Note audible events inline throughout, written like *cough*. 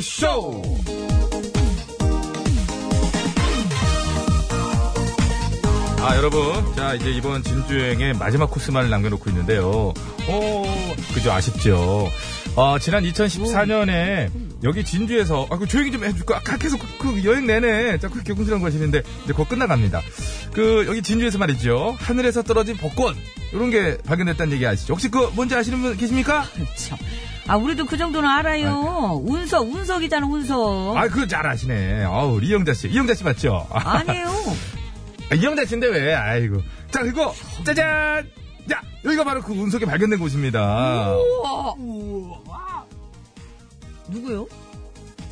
쇼. 아 여러분. 자 이제 이번 진주여행의 마지막 코스만을 남겨놓고 있는데요. 오 그죠? 아쉽죠? 어, 지난 2014년에 여기 진주에서 아, 그 조용히 좀 해줄까? 아까 계속 그, 그 여행 내내 자꾸 그렇게 궁시렁 거시는데 이제 곧 끝나갑니다. 그 여기 진주에서 말이죠. 하늘에서 떨어진 복권 이런 게 발견됐다는 얘기 아시죠? 혹시 그 뭔지 아시는 분 계십니까? 참. 아, 우리도 그 정도는 알아요. 운석, 운석이잖아, 운석. 아 그거 잘 아시네 아우 이영자 씨 이영자 씨 맞죠? 아, 아니에요. 아, *laughs* 이영자 씨인데 왜? 아이고. 자, 그리고, 짜잔! 자, 여기가 바로 그 운석이 발견된 곳입니다. 우와. 누구요?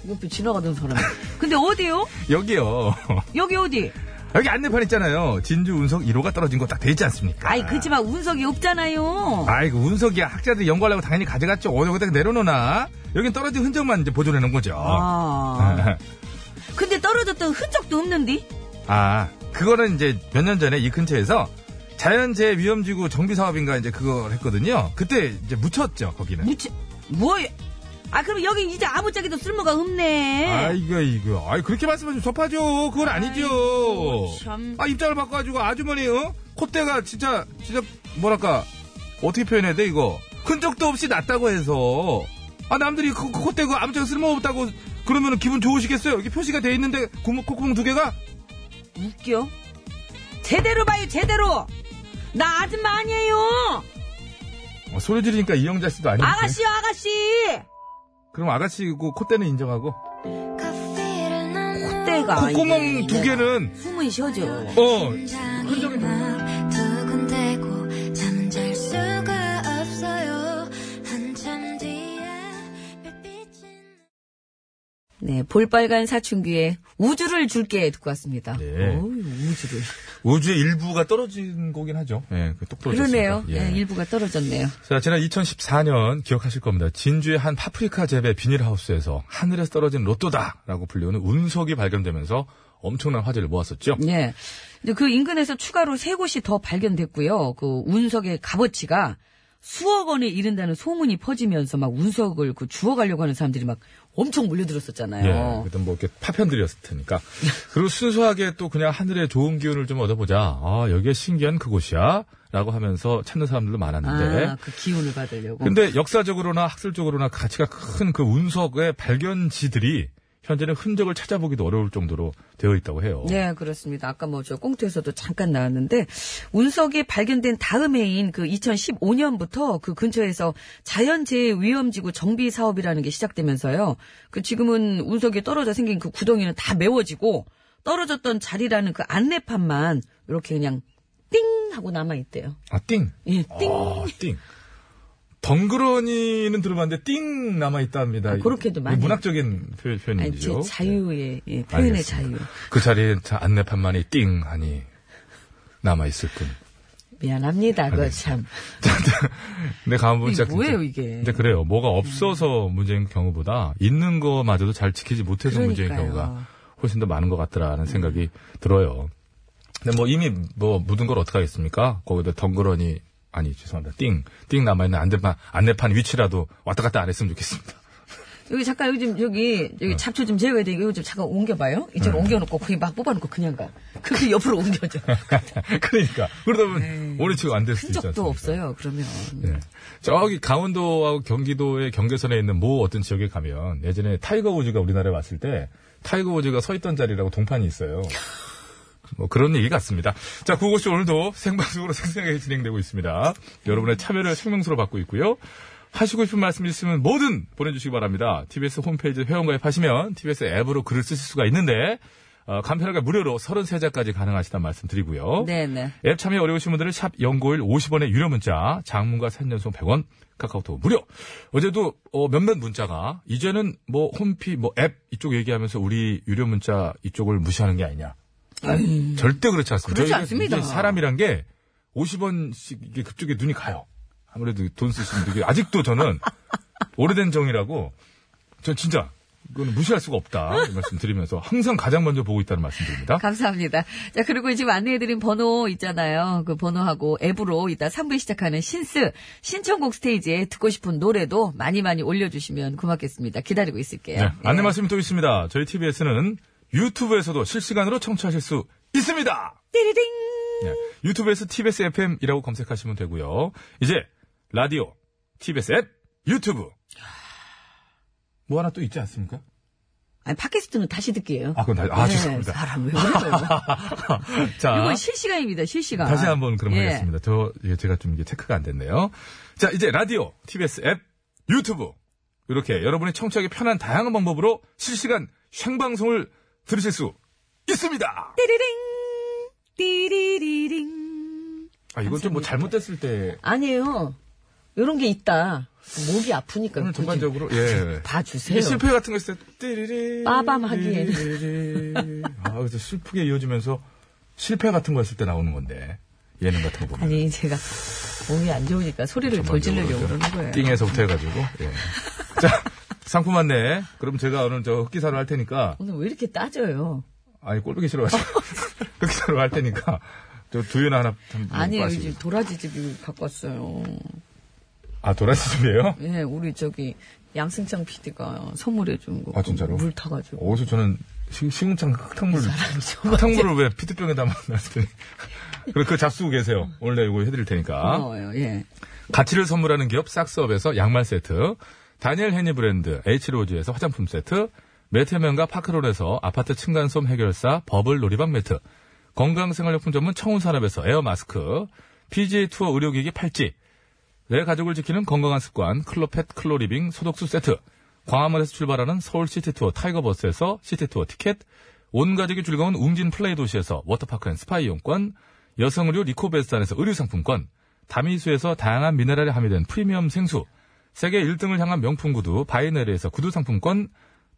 옆에 지나가던 사람. 근데 어디요? *laughs* 여기요. 여기 어디? 여기 안내판 있잖아요. 진주 운석 1호가 떨어진 거 딱 돼 있지 않습니까? 아이, 그치만 운석이 없잖아요. 아이고, 운석이야. 학자들이 연구하려고 당연히 가져갔죠. 어디 어디다 내려놓나? 여긴 떨어진 흔적만 이제 보존해 놓은 거죠. 아. *laughs* 근데 떨어졌던 흔적도 없는데? 아, 그거는 이제 몇 년 전에 이 근처에서 자연재해 위험지구 정비 사업인가 이제 그걸 했거든요. 그때 이제 묻혔죠, 거기는. 무치, 뭐, 아, 그럼 여기 이제 아무짝에도 쓸모가 없네. 아이고, 이거. 아이, 그렇게 말씀하시면 섭하죠. 그건 아니죠. 참. 아, 입장을 바꿔가지고 아주머니, 어? 콧대가 진짜, 진짜, 뭐랄까, 어떻게 표현해야 돼, 이거? 흔적도 없이 났다고 해서. 아, 남들이 그, 그 콧대 그 아무짝에 쓸모없다고 그러면 기분 좋으시겠어요? 여기 표시가 돼 있는데, 구멍, 콧구멍 두 개가? 웃겨? 제대로 봐요, 제대로! 나 아줌마 아니에요! 어, 소리 지르니까 이영자 씨도 아니지. 아가씨요, 아가씨! 그럼 아가씨고 콧대는 인정하고. 콧대가. 콧구멍 두 개는, 숨은 쉬어져. 어, 흔적이 네, 볼빨간 사춘기에 우주를 줄게 듣고 왔습니다. 네. 어우, 우주를. 우주의 일부가 떨어진 거긴 하죠. 예, 그 똑 떨어졌습니다. 그러네요. 예. 예, 일부가 떨어졌네요. 자, 지난 2014년 기억하실 겁니다. 진주의 한 파프리카 재배 비닐하우스에서 하늘에서 떨어진 로또다라고 불리우는 운석이 발견되면서 엄청난 화제를 모았었죠. 예. 이제 그 인근에서 추가로 세 곳이 더 발견됐고요. 그 운석의 값어치가 수억 원에 이른다는 소문이 퍼지면서 막 운석을 그 주워가려고 하는 사람들이 막 엄청 몰려들었었잖아요. 예, 그때 뭐 이렇게 파편들이었을 테니까. 그리고 순수하게 또 그냥 하늘의 좋은 기운을 좀 얻어보자. 아, 여기에 신기한 그곳이야. 라고 하면서 찾는 사람들도 많았는데. 아, 그 기운을 받으려고. 근데 역사적으로나 학술적으로나 가치가 큰 그 운석의 발견지들이 현재는 흔적을 찾아보기도 어려울 정도로 되어 있다고 해요. 네, 그렇습니다. 아까 뭐 저 꽁트에서도 잠깐 나왔는데 운석이 발견된 다음 해인 그 2015년부터 그 근처에서 자연재해 위험지구 정비 사업이라는 게 시작되면서요. 그 지금은 운석이 떨어져 생긴 그 구덩이는 다 메워지고 떨어졌던 자리라는 그 안내판만 이렇게 그냥 띵 하고 남아 있대요. 아, 띵. 예, 띵. 아, 띵. 덩그러니는 들어봤는데 띵 남아 있답니다. 아, 그렇게도 많이. 문학적인 표, 아니, 표현이죠. 제 자유의 예, 표현의 알겠습니다. 자유. 그 자리에 자- 안내판만이 띵 하니 남아 있을 뿐. 미안합니다. 그. 참. *laughs* 근데 가만 보면 이게 진짜 뭐예요, 이게? 근데 그래요. 뭐가 없어서 문제인 경우보다 있는 거마저도 잘 지키지 못해서 문제인 그러니까요. 경우가 훨씬 더 많은 것 같더라는 생각이 들어요. 근데 뭐 이미 뭐 묻은 걸 어떡하겠습니까? 거기다 덩그러니 아니 죄송합니다. 띵, 띵 남아있는 안내판, 안내판 위치라도 왔다 갔다 안 했으면 좋겠습니다. *laughs* 여기 잠깐 여기 좀 여기 여기 잡초 좀 제거해야 돼. 이거 좀 잠깐 옮겨봐요. 이쪽으로 옮겨놓고 거기 막 뽑아놓고 그냥 가. 그렇게 옆으로 *laughs* 옮겨줘. *laughs* 그러니까 그러다 보면 오래 치고 안될 수도 네. 흔적도? 없어요. 그러면 예. 저기 강원도하고 경기도의 경계선에 있는 모 어떤 지역에 가면 예전에 타이거 우즈가 우리나라에 왔을 때 타이거 우즈가 서 있던 자리라고 동판이 있어요. 뭐 그런 얘기 같습니다. 자, 그것이 오늘도 생방송으로 생생하게 진행되고 있습니다. 여러분의 참여를 생명수로 받고 있고요. 하시고 싶은 말씀 있으면 뭐든 보내주시기 바랍니다. TBS 홈페이지 회원가입하시면 TBS 앱으로 글을 쓰실 수가 있는데 어, 간편하게 무료로 33자까지 가능하시다는 말씀 드리고요. 네네. 앱 참여 어려우신 분들은 샵 연고일 50원의 유료 문자, 장문과 산연송 100원, 카카오톡 무료. 어제도 어, 몇몇 문자가 이제는 뭐 홈피 뭐 앱 이쪽 얘기하면서 우리 유료 문자 이쪽을 무시하는 게 아니냐. 절대 그렇지 않습니다. 그렇지 않습니다. 사람이란 게 50원씩 이게 그쪽에 눈이 가요. 아무래도 돈 쓰시는 분들이 아직도 저는 *laughs* 오래된 정이라고 전 진짜 이거는 무시할 수가 없다. 이 말씀 드리면서 항상 가장 먼저 보고 있다는 말씀 드립니다. 감사합니다. 자, 그리고 지금 안내해드린 번호 있잖아요. 그 번호하고 앱으로 이따 3부에 시작하는 신스, 신청곡 스테이지에 듣고 싶은 노래도 많이 많이 올려주시면 고맙겠습니다. 기다리고 있을게요. 네, 안내 말씀이 또 있습니다. 저희 TBS는 유튜브에서도 실시간으로 청취하실 수 있습니다. 띠리딩! 네, 유튜브에서 TBS FM이라고 검색하시면 되고요. 이제 라디오, TBS 앱, 유튜브. 뭐 하나 또 있지 않습니까? 아니, 팟캐스트는 다시 듣게요. 아, 그건 다, 아, 네, 죄송합니다. 사람 왜 그래요? *laughs* 자. 이건 실시간입니다, 실시간. 다시 한번 그럼 예. 하겠습니다. 저, 예, 제가 좀 이게 체크가 안 됐네요. 자, 이제 라디오, TBS 앱, 유튜브. 이렇게 여러분이 청취하기 편한 다양한 방법으로 실시간 생방송을 들으실 수 있습니다. 띠리링! 띠리리링. 아, 이건 좀 뭐 잘못됐을 때 아니에요. 요런 게 있다. 목이 아프니까. 오늘 전반적으로 예. *laughs* 봐주세요. 실패 같은 거 있을 때 띠리리 빠밤 하기에는. *laughs* 아, 그래서 슬프게 이어지면서 실패 같은 거 했을 때 나오는 건데 예능 같은 거 보면 아니, 제가 몸이 안 좋으니까 소리를 덜 지르려고 그러는 거예요. 띵에서부터 해가지고 예. *laughs* 자 상품 안내 그럼 제가 오늘 저 흑기사로 할 테니까 오늘 왜 이렇게 따져요? 아니 꼴보기 싫어가지고 *laughs* 흑기사로 할 테니까 저 두유나 하나 마시고. 요즘 도라지집이 갖고 왔어요. 아 도라지집이에요? 예, 우리 저기 양승창 PD가 선물해 준 거. 아, 진짜로? 물 타가지고. 어디서 저는 시, 시궁창 흑탕물 사람이 좀 흑탕물을 왜 피트병에 담아놨더니 *laughs* 그래 그 잡수고 계세요 원래 이거 해드릴 테니까 고마워요, 예. 가치를 선물하는 기업 싹스업에서 양말 세트, 다니엘 헤니 브랜드 H로즈에서 화장품 세트, 매트면과 파크론에서 아파트 층간소음 해결사 버블 놀이방 매트, 건강생활용품 전문 청운산업에서 에어 마스크, PGA 투어 의료기기 팔찌, 내 가족을 지키는 건강한 습관 클로펫 클로리빙 소독수 세트, 광화문에서 출발하는 서울 시티투어 타이거버스에서 시티투어 티켓, 온 가족이 즐거운 웅진 플레이 도시에서 워터파크 and 스파 이용권, 여성 의류 리코베스탄에서 의류 상품권, 다미수에서 다양한 미네랄이 함유된 프리미엄 생수, 세계 1등을 향한 명품 구두 바이네르에서 구두 상품권,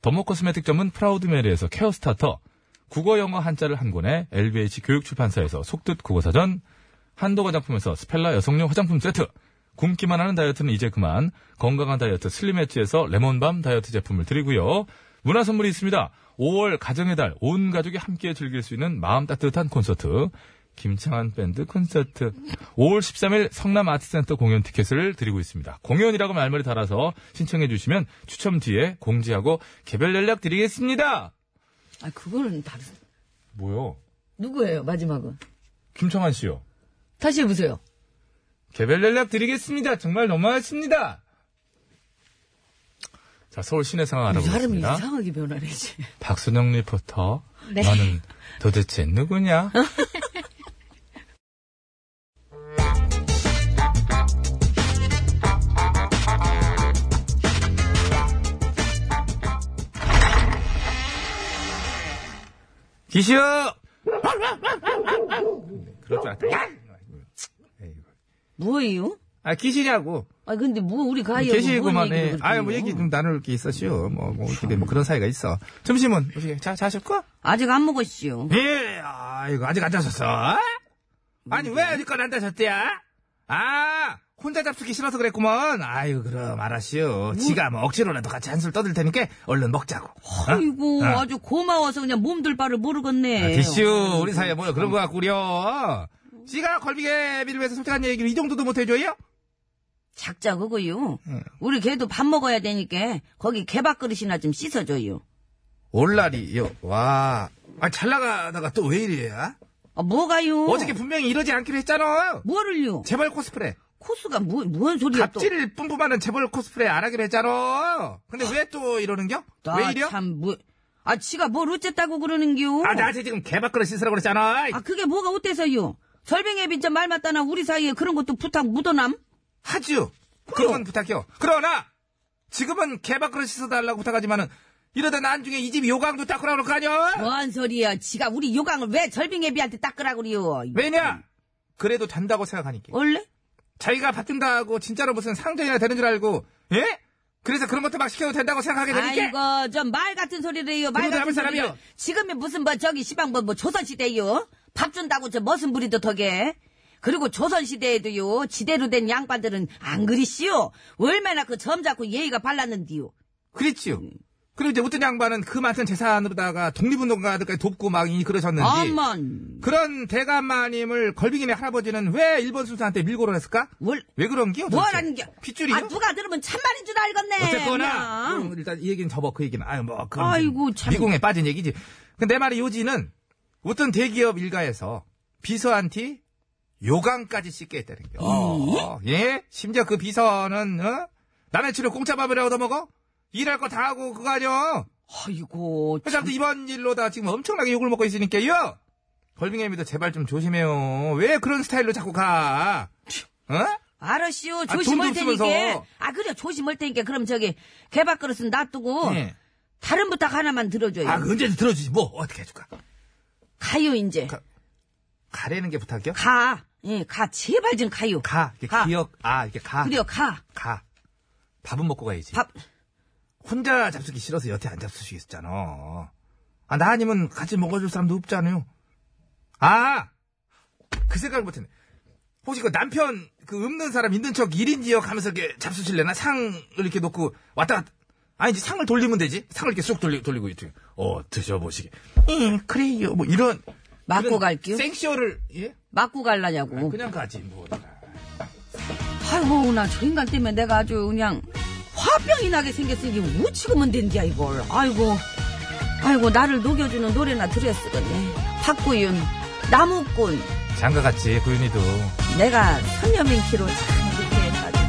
dermo cosmetic 전문 프라우드메리에서 care starter, 국어 영어 한자를 한 권에 LBH 교육출판사에서 속뜻 국어사전, 한도 화장품에서 스펠라 여성용 화장품 세트, 굶기만 하는 다이어트는 이제 그만, 건강한 다이어트 슬림 엣지에서 레몬밤 다이어트 제품을 드리고요. 문화 선물이 있습니다. 5월 가정의 달, 온 가족이 함께 즐길 수 있는 마음 따뜻한 콘서트, 김창한 밴드 콘서트 5월 13일 성남 아트센터 공연 티켓을 드리고 있습니다. 공연이라고 말머리 달아서 신청해 주시면 추첨 뒤에 공지하고 개별 연락 드리겠습니다. 아, 그거는 다른. 뭐요? 누구예요, 마지막은? 김창한 씨요. 다시 해보세요. 개별 연락 드리겠습니다. 정말 너무하십니다. 자, 서울 시내 상황 사람이 알아보겠습니다. 이상하게 변하네 지. 박순영 리포터. 네. 너는 도대체 누구냐? *laughs* 기시오! 그럴 줄 알았다. 뭐예요? 아, 기시냐고. 아, 근데 뭐, 우리 가요. 계시고만 해. 아유, 뭐 얘기 좀 나눌 게 있었시오. 뭐, 뭐, 어떻게 뭐 그런 사이가 있어. 점심은, 어떻게, 자, 자셨고? 아직 안 먹었시요. 예, 아이고, 아직 안 자셨어? 아니, 왜 아직까지 안 자셨대야? 아, 혼자 잡수기 싫어서 그랬구먼. 아이고, 그럼 알았시오. 지가 뭐 억지로라도 같이 한술 떠들 테니까 얼른 먹자고. 어? 아이고, 어. 아주 고마워서 그냥 몸둘 바를 모르겠네. 아, 디슈, 우리 사이에 뭐 그런 거 갖고 우려. 지가 걸비개비를 위해서 솔직한 얘기를 이 정도도 못 해줘요? 작자 그거요. 응. 우리 걔도 밥 먹어야 되니까 거기 개밥 그릇이나 좀 씻어줘요. 올라리요. 와. 아, 잘 나가다가 또 왜 이래야? 아, 뭐가요? 어저께 분명히 이러지 않기로 했잖아. 뭐를요? 재벌 코스프레. 코스가 뭐, 뭔 소리야 또. 갑질 뿜뿜하는 재벌 코스프레 안 하기로 했잖아. 근데 왜 또 이러는겨? 왜 이려? 참, 뭐, 아, 지가 뭘 어쨌다고 그러는겨? 아, 나한테 지금 개밥그릇 씻으라고 그랬잖아. 아, 그게 뭐가 어때서요? 절빙의 빈자 말 맞다나 우리 사이에 그런 것도 부탁 묻어남? 하지요. 그런 건 부탁해요. 그러나, 지금은 개밥그릇 씻어달라고 부탁하지만은, 이러다 나중에 이 집 요강도 닦으라고 그럴 거 아니야? 뭔 소리야? 지가 우리 요강을 왜 절빙애비한테 닦으라 그래요? 왜냐? 그래도 된다고 생각하니까. 원래? 자기가 밥 준다고 진짜로 무슨 상전이나 되는 줄 알고, 예? 그래서 그런 것도 막 시켜도 된다고 생각하게 되니까. 아이고, 좀 말 같은 소리를 해요. 말 같은. 소리를. 지금이 무슨 뭐 저기 시방 뭐, 뭐 조선시대요? 밥 준다고 저 머슴 부리도 덕에. 그리고 조선시대에도요, 지대로 된 양반들은 안 그리시오. 얼마나 그 점잡고 예의가 발랐는디요. 그랬지요. 그리고 이제 어떤 양반은 그 많은 재산으로다가 독립운동가들까지 돕고 막이 그러셨는지. 아만 그런 대감마님을 걸빙이네 할아버지는 왜 일본 순사한테 밀고 그랬을까? 뭘 왜 그런 게 뭐라는 게? 핏줄이요? 아 누가 들으면 참말인 줄 알겠네. 어쨌거나. 음, 일단 이 얘기는 접어 그 얘기는 아유 뭐 그건 아이고, 참. 미궁에 빠진 얘기지. 근데 내 말이 요지는 어떤 대기업 일가에서 비서한테 요강까지 씻게 했다는 게. 어, 예? 심지어 그 비서는 어? 남의 치료 공짜 밥이라 얻어먹어? 일할 거 다 하고 그거 아니야? 아이고 아무튼 이번 일로 다 지금 엄청나게 욕을 먹고 있으니까요. 걸빙애미도 제발 좀 조심해요. 왜 그런 스타일로 자꾸 가? 어? 알았시오. 아, 조심할 돈도 테니까. 아, 그래. 조심할 테니까. 그럼 저기, 개밥 그릇은 놔두고, 예. 다른 부탁 하나만 들어줘요. 아, 그 언제든 들어주지. 뭐, 어떻게 해줄까? 가요, 이제. 가- 가래는 게 부탁이요? 가. 예, 가. 제발 좀 가요. 가. 이렇게 가. 기억, 아, 이렇게 가. 그래요, 가. 가. 밥은 먹고 가야지. 밥. 혼자 잡수기 싫어서 여태 안 잡수시겠잖아. 아, 나 아니면 같이 먹어줄 사람도 없잖아요. 아! 그 생각을 못했네. 혹시 그 남편, 그 없는 사람 있는 척 1인 지역 하면서 이렇게 잡수실래나? 상을 이렇게 놓고 왔다 갔다. 아니, 이제 상을 돌리면 되지. 상을 이렇게 쑥 돌리, 돌리고 있지. 어, 드셔보시게. 예, 그래요. 뭐 이런. 맞고 갈게요. 생쇼를, 예? 맞고 갈라냐고. 그냥 가지, 뭐. 아이고, 나 저 인간 때문에 내가 아주 그냥 화병이 나게 생겼으니 이게 우치고면 된디야, 이걸. 아이고. 아이고, 나를 녹여주는 노래나 들여 쓰겠네. 박구윤, 나무꾼. 장가 같지, 구윤이도. 내가 선녀민 키로 참 이렇게 해가지고.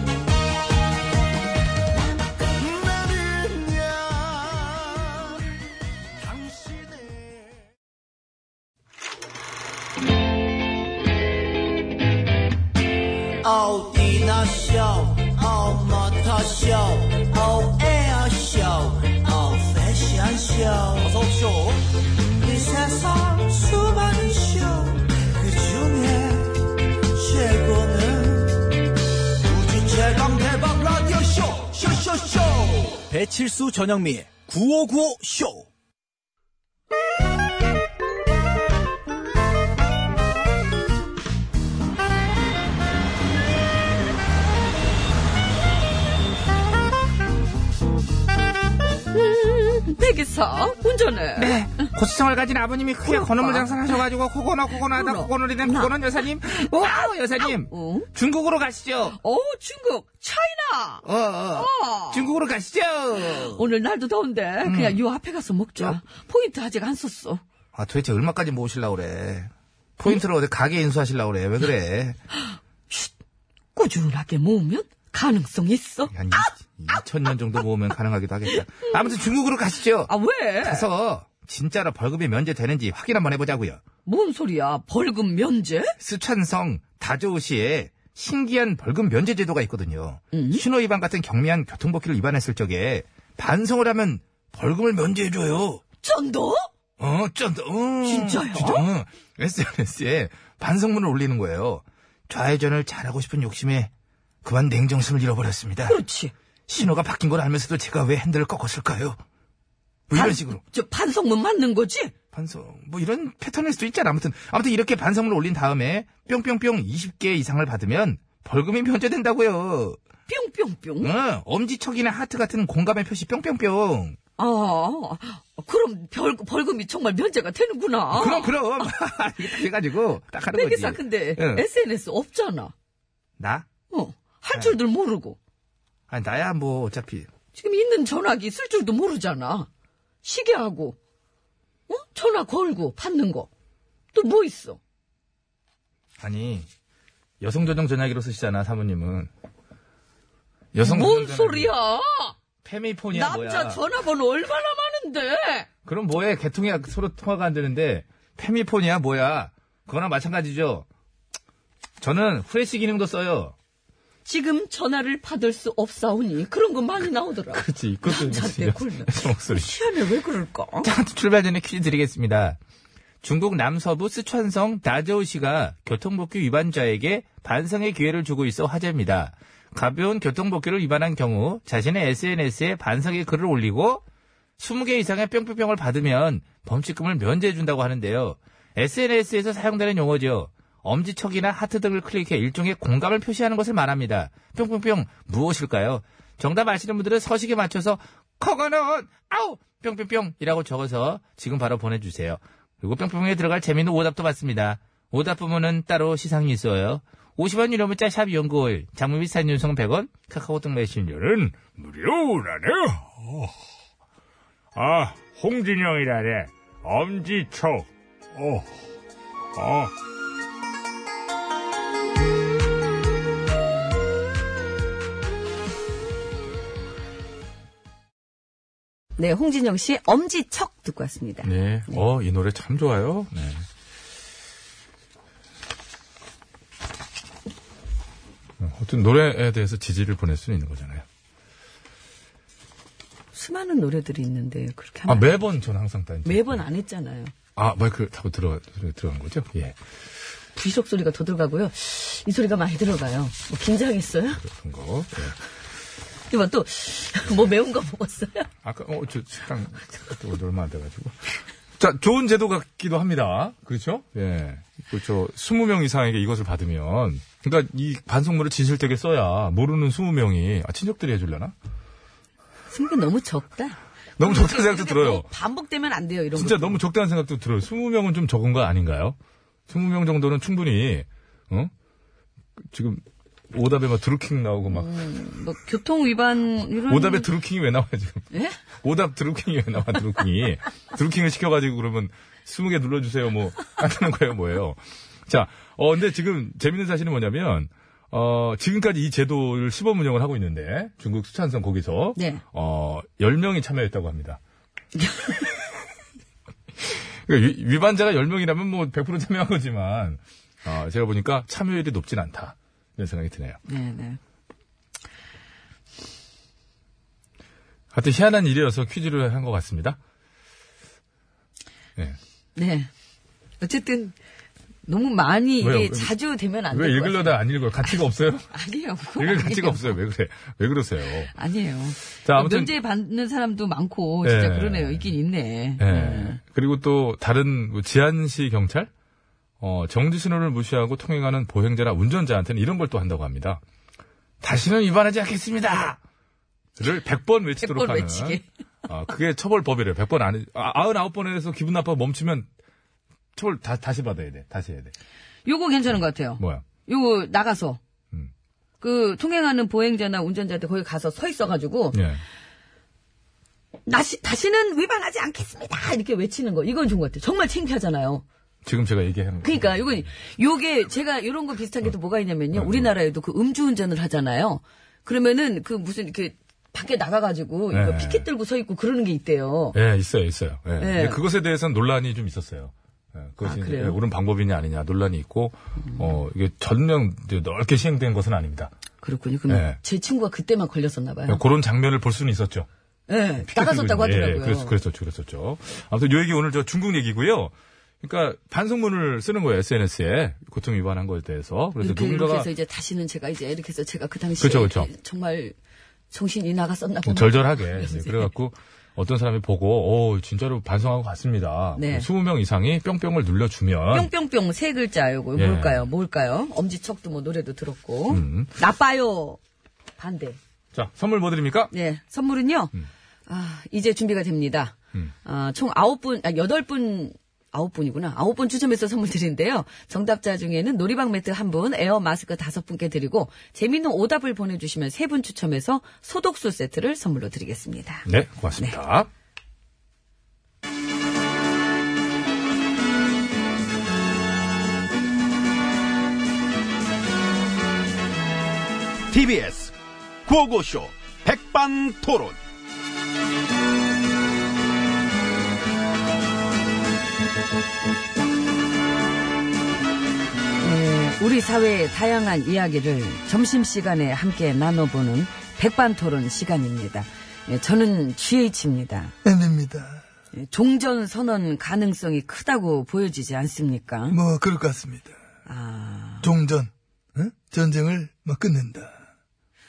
어디나 쇼, 어 모터 쇼, 어 에어 쇼, 어 패션 쇼. 어서 쇼. 이 세상 수많은 쇼, 그 중에 최고는 우주 최강 대박 라디오 쇼, 쇼 쇼 쇼. 배칠수 전영미 9595 쇼. 백이사, 운전해. 네. 고수성을 가진 아버님이 크게 그럴까? 건어물 장사를 하셔가지고 코코넛 코코넛하다 그럼. 코코넛이된 나. 코코넛 여사님 와우 여사님 어? 중국으로 가시죠 어, 중국, 차이나. 어, 어. 어. 중국으로 가시죠 오늘 날도 더운데 음. 그냥 요 앞에 가서 먹자. 포인트 아직 안 썼어. 아 도대체 얼마까지 모으시려고 그래 포인트를 어디 가게 인수하시려고 그래 왜 그래 *gasps* 꾸준하게 모으면 가능성 있어. 한 2천년 정도 모으면 가능하기도 하겠다 아무튼 중국으로 가시죠 아 왜? 가서 진짜로 벌금이 면제되는지 확인 한번 해보자고요 뭔 소리야? 벌금 면제? 스촨성 다저우시에 신기한 벌금 면제 제도가 있거든요. 음? 신호 위반 같은 경미한 교통법규를 위반했을 적에 반성을 하면 벌금을 면제해줘요. 쩐도? 어, 쩐다. 어, 진짜요? 진짜, 어. SNS에 반성문을 올리는 거예요. 좌회전을 잘하고 싶은 욕심에 그만 냉정심을 잃어버렸습니다. 그렇지. 신호가 바뀐 걸 알면서도 제가 왜 핸들을 꺾었을까요? 뭐 이런 반- 식으로. 저 반성문 맞는 거지? 반성, 뭐 이런 패턴일 수도 있잖아. 아무튼, 아무튼 이렇게 반성문을 올린 다음에 뿅뿅뿅 20개 이상을 받으면 벌금이 면제된다고요. 뿅뿅뿅. 어, 엄지척이나 하트 같은 공감의 표시 뿅뿅뿅. 아, 그럼 벌, 벌금이 정말 면제가 되는구나. 그럼, 그럼. *laughs* 이렇게 해가지고 딱 하는 거지. 백이사 근데 응. SNS 없잖아. 나? 어, 할 줄들 모르고. 아니, 나야 뭐 어차피. 지금 있는 전화기 쓸 줄도 모르잖아. 시계하고, 어? 전화 걸고 받는 거. 또 뭐 있어? 아니, 여성 전용 전화기로 쓰시잖아, 사모님은. 여성 뭔 전화기. 소리야? 페미폰이야, 남자 뭐야. 전화번호 얼마나 많은데? 그럼 뭐해? 개통이 서로 통화가 안 되는데 페미폰이야 뭐야? 그거랑 마찬가지죠. 저는 후레쉬 기능도 써요. 지금 전화를 받을 수 없사오니 그런 거 많이 나오더라. 그렇지. 그것도 남자 때 굴면. 목소리. 희한해 왜 그럴까? 자, 출발 전에 퀴즈 드리겠습니다. 중국 남서부 스촨성 다저우시가 교통법규 위반자에게 반성의 기회를 주고 있어 화제입니다. 가벼운 교통법규를 위반한 경우 자신의 SNS에 반성의 글을 올리고 20개 이상의 뿅뿅뿅을 받으면 범칙금을 면제해준다고 하는데요. SNS에서 사용되는 용어죠. 엄지척이나 하트 등을 클릭해 일종의 공감을 표시하는 것을 말합니다. 뿅뿅뿅 무엇일까요? 정답 아시는 분들은 서식에 맞춰서 그거는 아우 뿅뿅뿅이라고 적어서 지금 바로 보내주세요. 그리고 뿅뿅에 들어갈 재미있는 오답도 받습니다. 오답 부문은 따로 시상이 있어요. 50원 유료 문자 샵 연구일 장무비 사진 윤성 100원 카카오톡 메신저는 무료라네. 아 홍진영이라네. 엄지척. 어. 어. 네, 홍진영 씨 엄지척 듣고 왔습니다. 네. 어, 이 노래 참 좋아요. 네. 어떤 노래에 대해서 지지를 보낼 수는 있는 거잖아요. 수많은 노래들이 있는데 그렇게 아, 하면 매번 저는 항상 딴. 매번 안 했잖아요. 아, 마이크 타고 들어가, 들어간 거죠? 예. 부시적 소리가 더 들어가고요. 이 소리가 많이 들어가요. 뭐 긴장했어요? 그런 거. 예. 이번 또 뭐 매운 거 먹었어요? 아까, 어, 저 식당, 또 얼마 안 돼가지고. 자, 좋은 제도 같기도 합니다. 그렇죠? 예. 그렇죠. 20명 이상에게 이것을 받으면, 그러니까 이 반성문을 진실되게 써야 모르는 20명이, 아, 친척들이 해주려나? 승부 너무 적다. 너무 적다는 생각도 근데 들어요. 뭐 반복되면 안 돼요, 이런 진짜 거. 너무 적다는 생각도 들어요. 20명은 좀 적은 거 아닌가요? 20명 정도는 충분히, 어? 지금, 오답에 막 드루킹 나오고 막, 뭐 교통 위반 이런 오답에 드루킹이 왜 나와요, 지금? 예? 오답 드루킹이 왜 나와, 드루킹이. 드루킹을 시켜가지고 그러면 20개 눌러주세요, 뭐, 하는 거예요, 뭐예요. 자, 어, 근데 지금 재밌는 사실은 뭐냐면, 어, 지금까지 이 제도를 시범 운영을 하고 있는데, 중국 수찬성 거기서, 네. 어, 10명이 참여했다고 합니다. *laughs* 그러니까 위- 위반자가 10명이라면 뭐 100% 참여한 거지만, 어, 제가 보니까 참여율이 높진 않다. 이런 생각이 드네요. 네, 네. 하여튼 희한한 일이어서 퀴즈를 한 것 같습니다. 네. 네. 어쨌든 너무 많이 왜요? 이게 자주 되면 안왜될것 같아요. 읽으려다 안 읽어요? 가치가 없어요? *laughs* 아니에요. 읽을 가치가 아니에요. 없어요. 왜 그래? 왜 그러세요? 아니에요. 자, 아무튼. 면제 받는 사람도 많고 진짜 예. 그러네요. 있긴 있네. 예. 예. 그리고 또 다른 뭐 지안시 경찰? 어, 정지 신호를 무시하고 통행하는 보행자나 운전자한테는 이런 걸 또 한다고 합니다. 다시는 위반하지 않겠습니다! 를 100번 외치도록 100번 하는. 외치게. 아, 그게 처벌 법이래요. 100번 안, 해- 아, 99번에서 기분 나빠 멈추면 처벌 다, 다시 받아야 돼. 다시 해야 돼. 요거 괜찮은 것 같아요. 뭐야? 요거 나가서 음. 그 통행하는 보행자나 운전자한테 거기 가서 서 있어가지고 예. 다시 다시는 위반하지 않겠습니다 이렇게 외치는 거 이건 좋은 것 같아요. 정말 창피하잖아요. 지금 제가 얘기한 거. 그러니까 이건 요게 제가 이런 거 비슷한 게 또 뭐가 있냐면요. 우리나라에도 그 음주운전을 하잖아요. 그러면은 그 무슨 이렇게 밖에 나가가지고 이거 네. 피켓 들고 서 있고 그러는 게 있대요. 예, 있어요, 있어요. 예. 예. 근데 그것에 대해서는 논란이 좀 있었어요. 예, 그것이 아, 이제 그래요? 옳은 방법이냐 아니냐 논란이 있고, 어, 이게 전면 넓게 시행된 것은 아닙니다. 그렇군요. 그럼 네. 제 친구가 그때만 걸렸었나 봐요. 그런 장면을 볼 수는 있었죠. 예, 나갔었다고. 하더라고요. 예, 그랬, 그랬었죠, 그랬었죠. 아무튼 요 얘기 오늘 저 중국 얘기고요. 그러니까 반성문을 쓰는 거예요, SNS에. 고통 위반한 거에 대해서. 그래서 이렇게, 이렇게 누군가가 해서 이제 다시는 제가 이제 이렇게 해서 제가 그 당시에 그쵸, 그쵸. 정말 정신이 나갔었나 보네. 절절하게. 이제 그래갖고 어떤 사람이 보고, 오, 진짜로 반성하고 갔습니다. 네. 20명 이상이 뿅뿅을 눌러주면. 뿅뿅뿅 세 글자 요거 예. 뭘까요? 뭘까요? 엄지척도 뭐 노래도 들었고 음. 나빠요 반대. 자, 선물 뭐 드립니까? 네 선물은요. 아 이제 준비가 됩니다. 음. 아, 총 아홉 분, 아, 여덟 분. 아홉 분이구나. 아홉 분 추첨해서 선물 드리는데요. 정답자 중에는 놀이방 매트 한 분, 에어 마스크 다섯 분께 드리고, 재밌는 오답을 보내주시면 세 분 추첨해서 소독수 세트를 선물로 드리겠습니다. 네, 고맙습니다. TBS 구호고쇼 백반토론. 네, 우리 사회의 다양한 이야기를 점심시간에 함께 나눠보는 백반토론 시간입니다. 예, 저는 GH입니다. M입니다. 종전 선언 가능성이 크다고 보여지지 않습니까? 뭐 그럴 것 같습니다. 아, 종전, 응? 전쟁을 뭐 끝낸다.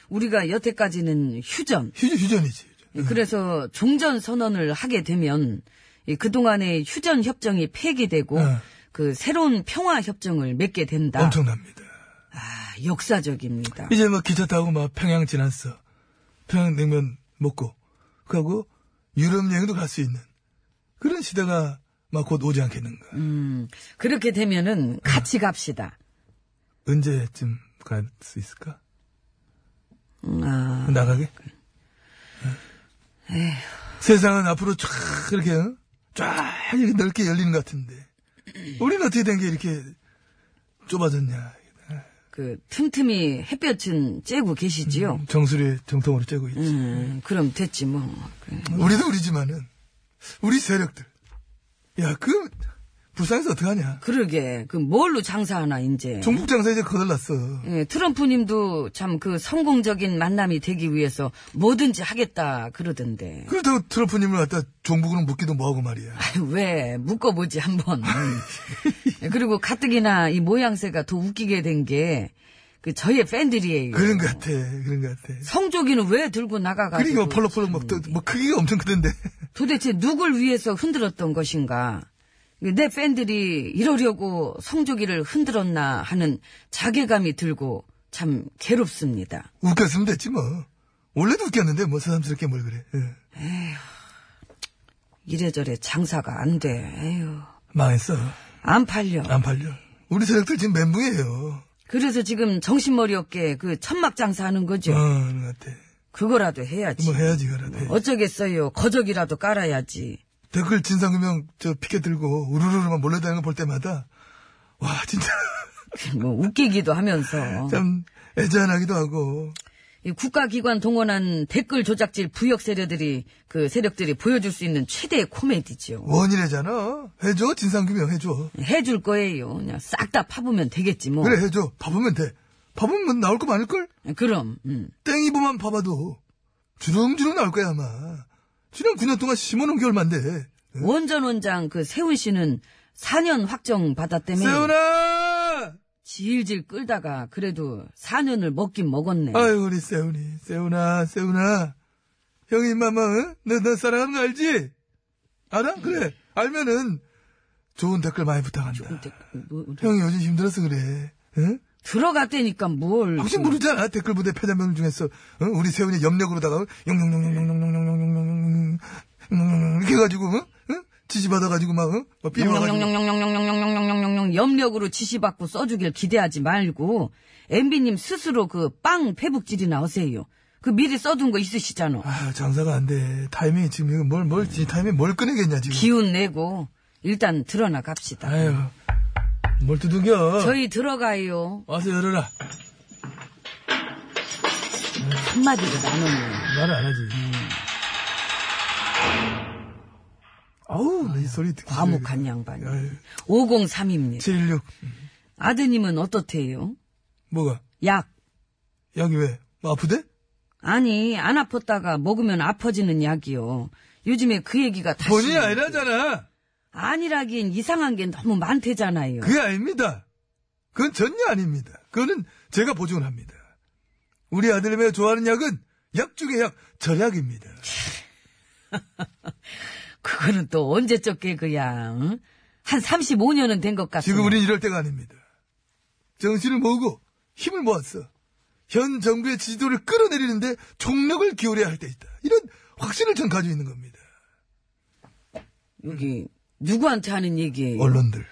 우리가 여태까지는 휴전, 휴, 휴전이지. 휴전. 예, 그래서 종전 선언을 하게 되면 이 그동안의 휴전 협정이 폐기되고 어. 그 새로운 평화 협정을 맺게 된다. 엄청납니다. 아, 역사적입니다. 이제 뭐 기차 타고 막 평양 지났어. 평양 냉면 먹고 하고 유럽 여행도 갈 수 있는 그런 시대가 막 곧 오지 않겠는가. 음, 그렇게 되면은 같이 갑시다. 언제쯤 갈 수 있을까? 음, 아, 나가게? 세상은 앞으로 쫙 이렇게 어? 쫙 이렇게 넓게 열리는 것 같은데 우리는 어떻게 된 게 이렇게 좁아졌냐? 그 틈틈이 햇볕은 쬐고 계시지요? 정수리 정통으로 째고 있지. 음, 그럼 됐지 뭐. 우리도 우리지만은 우리 세력들. 야, 그 불쌍해서 어떡하냐? 그러게 그 뭘로 장사하나 이제. 종북 장사 이제 거덜났어. 예, 트럼프 님도 참 그 성공적인 만남이 되기 위해서 뭐든지 하겠다 그러던데. 그렇다고 트럼프 님을 갖다 종북으로 묶기도 뭐하고 말이야. *laughs* 아유, 왜 묶어보지 한번. 예, *laughs* 그리고 가뜩이나 이 모양새가 더 웃기게 된 게 그 저의 팬들이에요. 그런 것 같아. 그런 것 같아. 성조기는 왜 들고 나가가지고. 그러니까 펄럭펄럭 막, 또, 뭐, 크기가 엄청 크던데. 도대체 누굴 위해서 흔들었던 것인가? 내 팬들이 이러려고 성조기를 흔들었나 하는 자괴감이 들고 참 괴롭습니다. 웃겼으면 됐지, 뭐. 원래도 웃겼는데, 뭐, 새삼스럽게 뭘 그래. 예. 이래저래 장사가 안 돼. 에휴. 망했어. 안 팔려. 안 팔려. 우리 세력들 지금 멘붕이에요. 그래서 지금 정신머리 없게 그 천막 장사하는 거죠. 어, 그런 것 같아. 그거라도 해야지. 뭐 해야지, 그라도 해. 어쩌겠어요. 거적이라도 깔아야지. 댓글 진상규명 저 피켓 들고 우르르르만 몰려다니는 거볼 때마다 와 진짜. *laughs* 뭐 웃기기도 하면서. 참 애잔하기도 하고. 이 국가기관 동원한 댓글 조작질 부역 세력들이 그 세력들이 보여줄 수 있는 최대의 코미디죠. 원인이잖아. 해줘 진상규명 해줘. 해줄 거예요. 그냥 싹 다 파보면 되겠지 뭐. 그래 해줘. 봐보면 돼. 봐보면 나올 거 많을 걸. 그럼 음. 땡이보만 봐봐도 주렁주렁 나올 거야 아마 지난 9년 동안 심어놓은 게 얼만데 원전 원장 그 세훈 씨는 4년 확정 받았다며 세훈아 질질 끌다가 그래도 4년을 먹긴 먹었네. 아유 우리 세훈이 세훈아 세훈아 형이 뭐 응? 너, 너 사랑하는 거 알지? 알아? 그래 알면은 좋은 댓글 많이 부탁한다 근데 뭐, 형이 요즘 힘들어서 그래. 응? 들어갔다니까 뭘. 혹시 그- 모르잖아. 댓글 부대 패자명 중에서 응? 우리 세훈이 염력으로다가 영영영영영영영영영영영영 이렇게 해가지고 응? 응? 지시 받아가지고 막 응? 막 삐져가지고 영영영영영영영영영영영영 염력으로 지시받고 써주길 기대하지 말고 MB님 스스로 그 빵 페북질이 나오세요. 그 미리 써둔 거 있으시잖아. 아 장사가 안 돼. 타이밍이 지금 이거 뭘, 뭘, 지 타이밍 뭘 꺼내겠냐 지금. 기운 내고 일단 드러나 갑시다. 아유, 뭘 두들겨. 저희 들어가요. 와서 열어라. 한마디로 나누는. 말을 안 하지. 아우, 나이 소리 듣기 과묵한 양반이. 아유, 503입니다. 716. 아드님은 어떻대요? 뭐가? 약. 여기 왜? 뭐 아프대? 아니, 안 아팠다가 먹으면 아파지는 약이요. 요즘에 그 얘기가 다시. 본인이 아니라잖아. 아니라긴 이상한 게 너무 많대잖아요. 그게 아닙니다. 그건 전혀 아닙니다. 그거는 제가 보증을 합니다. 우리 아들님이 좋아하는 약은 약 중에 약, 절약입니다. *laughs* 그거는 또 언제적 개그야. 응? 한 35년은 된 것 같아. 지금 우린 이럴 때가 아닙니다. 정신을 모으고 힘을 모았어. 현 정부의 지지도를 끌어내리는데 총력을 기울여야 할 때 있다. 이런 확신을 전 가지고 있는 겁니다. 여기 누구한테 하는 얘기예요? 언론들.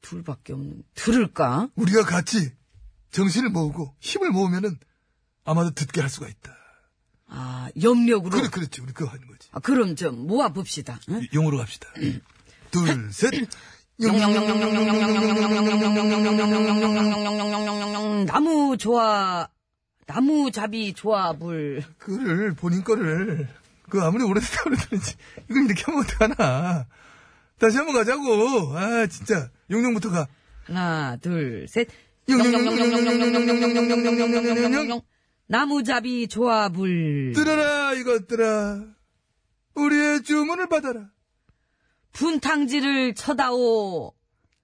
둘밖에 없는. 들을까? 우리가 같이 정신을 모으고 힘을 모으면은 아마도 듣게 할 수가 있다. 아, 염력으로. 그래, 그렇지. 우리 그거 하는 거지. 아, 그럼 좀 모아 봅시다. 응? 용으로 갑시다. 둘, 셋. 나무 조화 나무 잡이 조합을 그거를 본인 거를 그 아무리 오래됐다고 그러든지 *laughs* 이걸 이렇게 하면 어떡하나. 다시 한번 가자고. 아 진짜. 용용부터 가. 하나 둘 셋. 용용용용용용용용용용용용용용용용용용 나무잡이 조합을 들어라 이것들아 우리의 주문을 받아라. 분탕질을 쳐다오.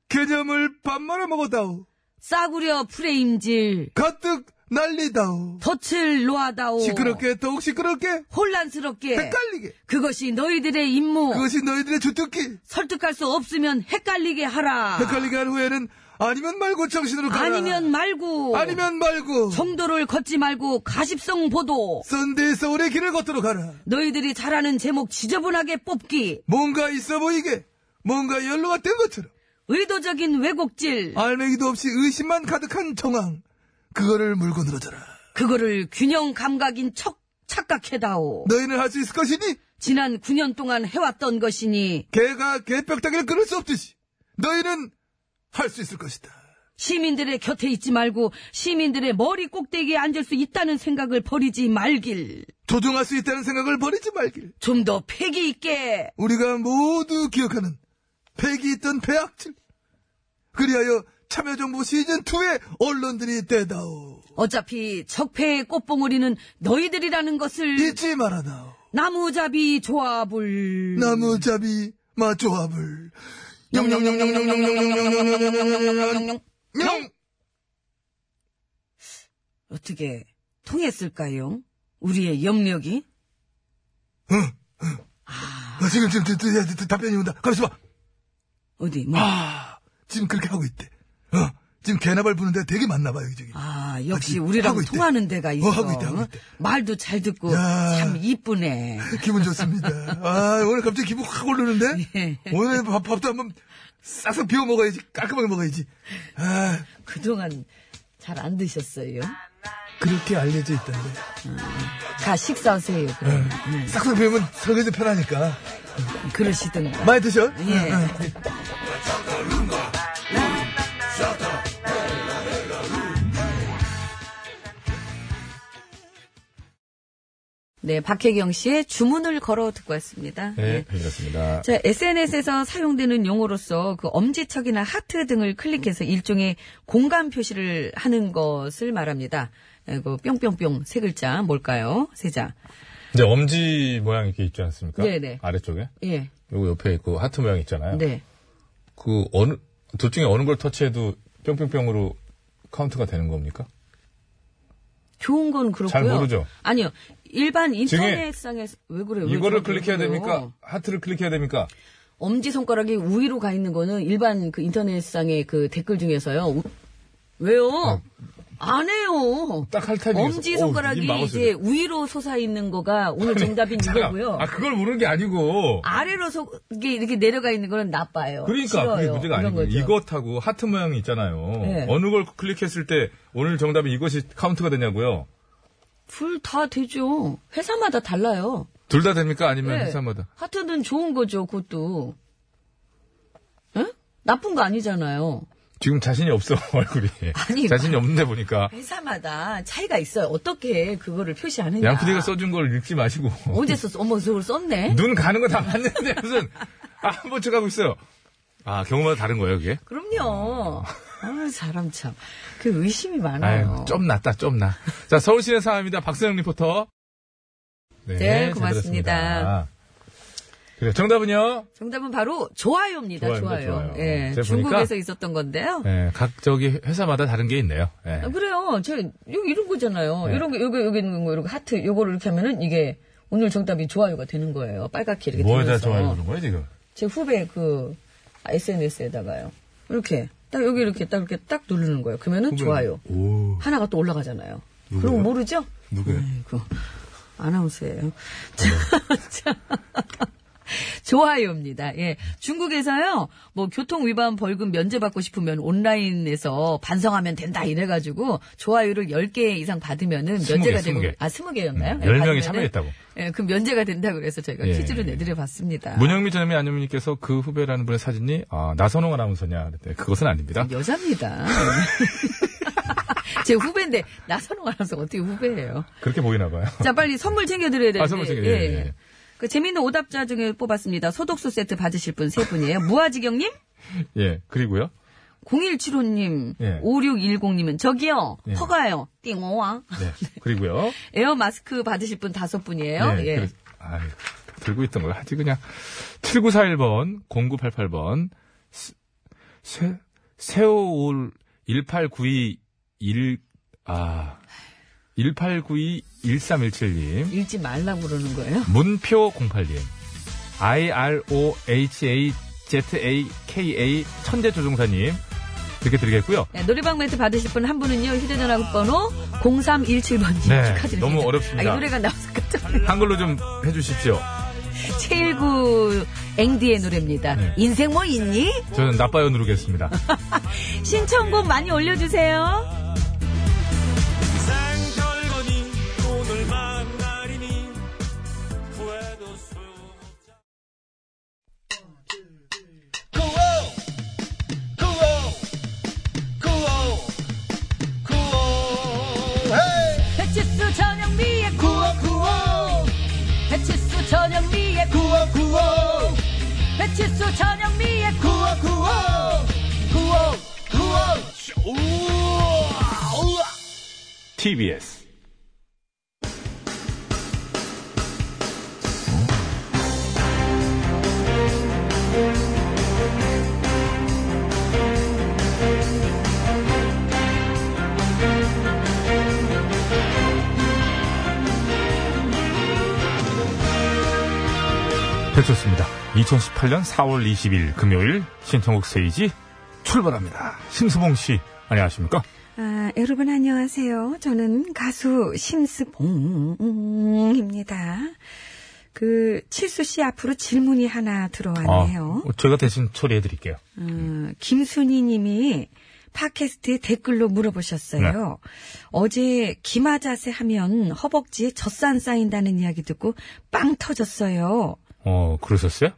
개점을 밥 말아 먹어다오. 싸구려 프레임질. 가득 난리다오 덫을 놓아다오 시끄럽게 더욱 시끄럽게 혼란스럽게 헷갈리게 그것이 너희들의 임무 그것이 너희들의 주특기 설득할 수 없으면 헷갈리게 하라 헷갈리게 한 후에는 아니면 말고 정신으로 가라. 아니면 말고. 아니면 말고. 정도를 걷지 말고 가십성 보도. 썬데이 서울의 길을 걷도록 하라. 너희들이 잘하는 제목 지저분하게 뽑기. 뭔가 있어 보이게. 뭔가 연로가 된 것처럼. 의도적인 왜곡질. 알맹이도 없이 의심만 가득한 정황. 그거를 물고 늘어져라. 그거를 균형 감각인 척 착각해다오. 너희는 할 수 있을 것이니 지난 9년 동안 해왔던 것이니 개가 개벽다기를 끊을 수 없듯이 너희는 할 수 있을 것이다. 시민들의 곁에 있지 말고 시민들의 머리 꼭대기에 앉을 수 있다는 생각을 버리지 말길. 조종할 수 있다는 생각을 버리지 말길. 좀 더 패기 있게. 우리가 모두 기억하는 패기 있던 배악질. 그리하여 참여정부 시즌2의 언론들이 되다오. 어차피 적폐의 꽃봉오리는 너희들이라는 것을 잊지 말아다오. 나무잡이 조합을 나무잡이 마조합을 영영영영영영영영영영영영영영영 명 어떻게 통했을까요? 우리의 영역이? 아, 지금 지금 지- 지- 지- 답변이 온다. 가만있어 봐. 어디 뭐? 아, 지금 그렇게 하고 있대. 어, 지금 개나발 부는 데가 되게 많나 봐요, 저기. 아, 역시 하고 우리랑. 통하는 데가 있어. 어, 하고 있대, 하고 있대. 말도 잘 듣고 야. 참 이쁘네. *laughs* 기분 좋습니다. 아, 오늘 갑자기 기분 확 오르는데? *laughs* 예. 오늘 밥, 밥도 한번 싹싹 비워 먹어야지. 깔끔하게 먹어야지. 아, 그동안 잘 안 드셨어요? 그렇게 알려져 있던데. 가 식사하세요. 그럼. 네. 싹싹 비우면 설거지 편하니까. 그러시든가. 많이 드셔? 예. 응, 네, 박혜경 씨의 주문을 걸어 듣고 왔습니다. 네, 그렇습니다. 자, SNS에서 사용되는 용어로서 그 엄지척이나 하트 등을 클릭해서 일종의 공감 표시를 하는 것을 말합니다. 에, 그 뿅뿅뿅 세 글자 뭘까요? 세자. 이제 엄지 모양 이렇게 있지 않습니까? 네네. 아래쪽에. 예. 요거 옆에 그 하트 모양 있잖아요. 네. 그 어느 둘 중에 어느 걸 터치해도 뿅뿅뿅으로 카운트가 되는 겁니까? 좋은 건 그렇고요. 잘 모르죠? 아니요. 일반 인터넷상에서 왜 그래요? 왜 이거를 클릭해야 그래요? 됩니까? 하트를 클릭해야 됩니까? 엄지 손가락이 우위로 가 있는 거는 일반 그 인터넷상의 그 댓글 중에서요. 우- 왜요? 안 해요. 딱 할 타이밍에서. 엄지 손가락이 입 막았어요. 이제 위로 솟아 있는 거가 오늘 정답인 잠깐. 이거고요. 아 그걸 모르는 게 아니고. 아래로 소, 이게 이렇게 내려가 있는 거는 나빠요. 그러니까 그게 싫어요. 문제가 이런 아니고. 이것하고 하트 모양이 있잖아요. 네. 어느 걸 클릭했을 때 오늘 정답이 이것이 카운트가 되냐고요. 둘 다 되죠. 회사마다 달라요. 둘 다 됩니까? 아니면 네. 회사마다? 하트는 좋은 거죠, 그것도. 응? 나쁜 거 아니잖아요. 지금 자신이 없어 *laughs* 얼굴이. 아니, 자신이 없는데 보니까 회사마다 차이가 있어요. 어떻게 그거를 표시하느냐. 양 PD가 써준 걸 읽지 마시고 언제 썼어? 어머, 그걸 썼네? *laughs* 눈 가는 거 다 봤는데 무슨 아, 한번 척하고 있어요. 아 경우마다 다른 거예요 그게? 그럼요. 아, 사람 참. 그 의심이 많아요. 아유, 좀 낫다, 좀 나. 자, 서울시내 상황입니다. 박세영 리포터. 네, 잘 고맙습니다. 그래, 정답은요? 정답은 바로 좋아요입니다. 좋아요. 좋아요. 예, 중국에서 있었던 건데요. 예, 각 저기 회사마다 다른 게 있네요. 예. 아, 그래요. 저 여기 이런 거잖아요. 네. 이런 거 여기 여기 있는 거 이렇게 하트 요거를 이렇게 하면은 이게 오늘 정답이 좋아요가 되는 거예요. 빨갛게 이렇게 뭐에다. 좋아요 그런 거예요, 지금? 제 후배 그 SNS에다가요. 이렇게 딱 여기 이렇게 딱 이렇게 딱 누르는 거예요. 그러면은 좋아요. 오, 하나가 또 올라가잖아요. 누구예요? 그럼 모르죠? 누구예요? 아이고, 아나운서예요. *laughs* 자, *laughs* 좋아요입니다. 예. 중국에서요, 뭐, 교통 위반 벌금 면제받고 싶으면 온라인에서 반성하면 된다 이래가지고, 좋아요를 10개 이상 받으면은 면제가 개, 되고, 스무 개. 아, 20개였나요? 음, 10명이 참여했다고. 예, 그럼 면제가 된다 그래서 저희가 예. 퀴즈를 내드려 봤습니다. 문영미 전현미 안현미님께서 그 후배라는 분의 사진이, 아, 나선홍 아나운서냐. 그랬더니 그것은 아닙니다. 여자입니다. *laughs* 제 후배인데, 나선홍 아나운서가 어떻게 후배예요? 그렇게 보이나 봐요. 자, 빨리 선물 챙겨 드려야 되는데. 아, 선물 챙겨, 예, 예. 그 재미있는 오답자 중에 뽑았습니다. 소독수 세트 받으실 분 세 분이에요. 무아지경님, *laughs* 예, 그리고요. 0175님, 예. 5610님은 저기요, 예. 허가요, 띵오와. 네, 그리고요. *laughs* 에어 마스크 받으실 분 다섯 분이에요. 네, 예. 그래서- 아유, 들고 있던 걸 하지 그냥 7941번 0988번 세 세오올 1892 1 아 1892 1317님 읽지 말라고 그러는 거예요. 문표 08님 IROHA ZAKA 천재 조종사님 이렇게 드리겠고요. 네, 놀이방 멘트 받으실 분 한 분은요, 휴대전화 번호 0317번님 네, 축하드립니다. 너무 어렵습니다. 아, 이 노래가 나와서 깜짝. 한글로 좀 해주십시오. 719 앵디의 노래입니다. 네. 인생 뭐 있니? 저는 나빠요 누르겠습니다. *laughs* 신청곡 많이 올려주세요. 배치수 전영미의 구호 구호 TBS. 됐습니다. 2018년 4월 20일 금요일 신청국 세이지 출발합니다. 심수봉 씨, 안녕하십니까? 아, 여러분 안녕하세요. 저는 가수 심스봉입니다. 그 칠수 씨 앞으로 질문이 하나 들어왔네요. 아, 제가 대신 처리해 드릴게요. 어, 김순희 님이 팟캐스트에 댓글로 물어보셨어요. 네. 어제 기마 자세 하면 허벅지에 젖산 쌓인다는 이야기 듣고 빵 터졌어요. 어, 그러셨어요?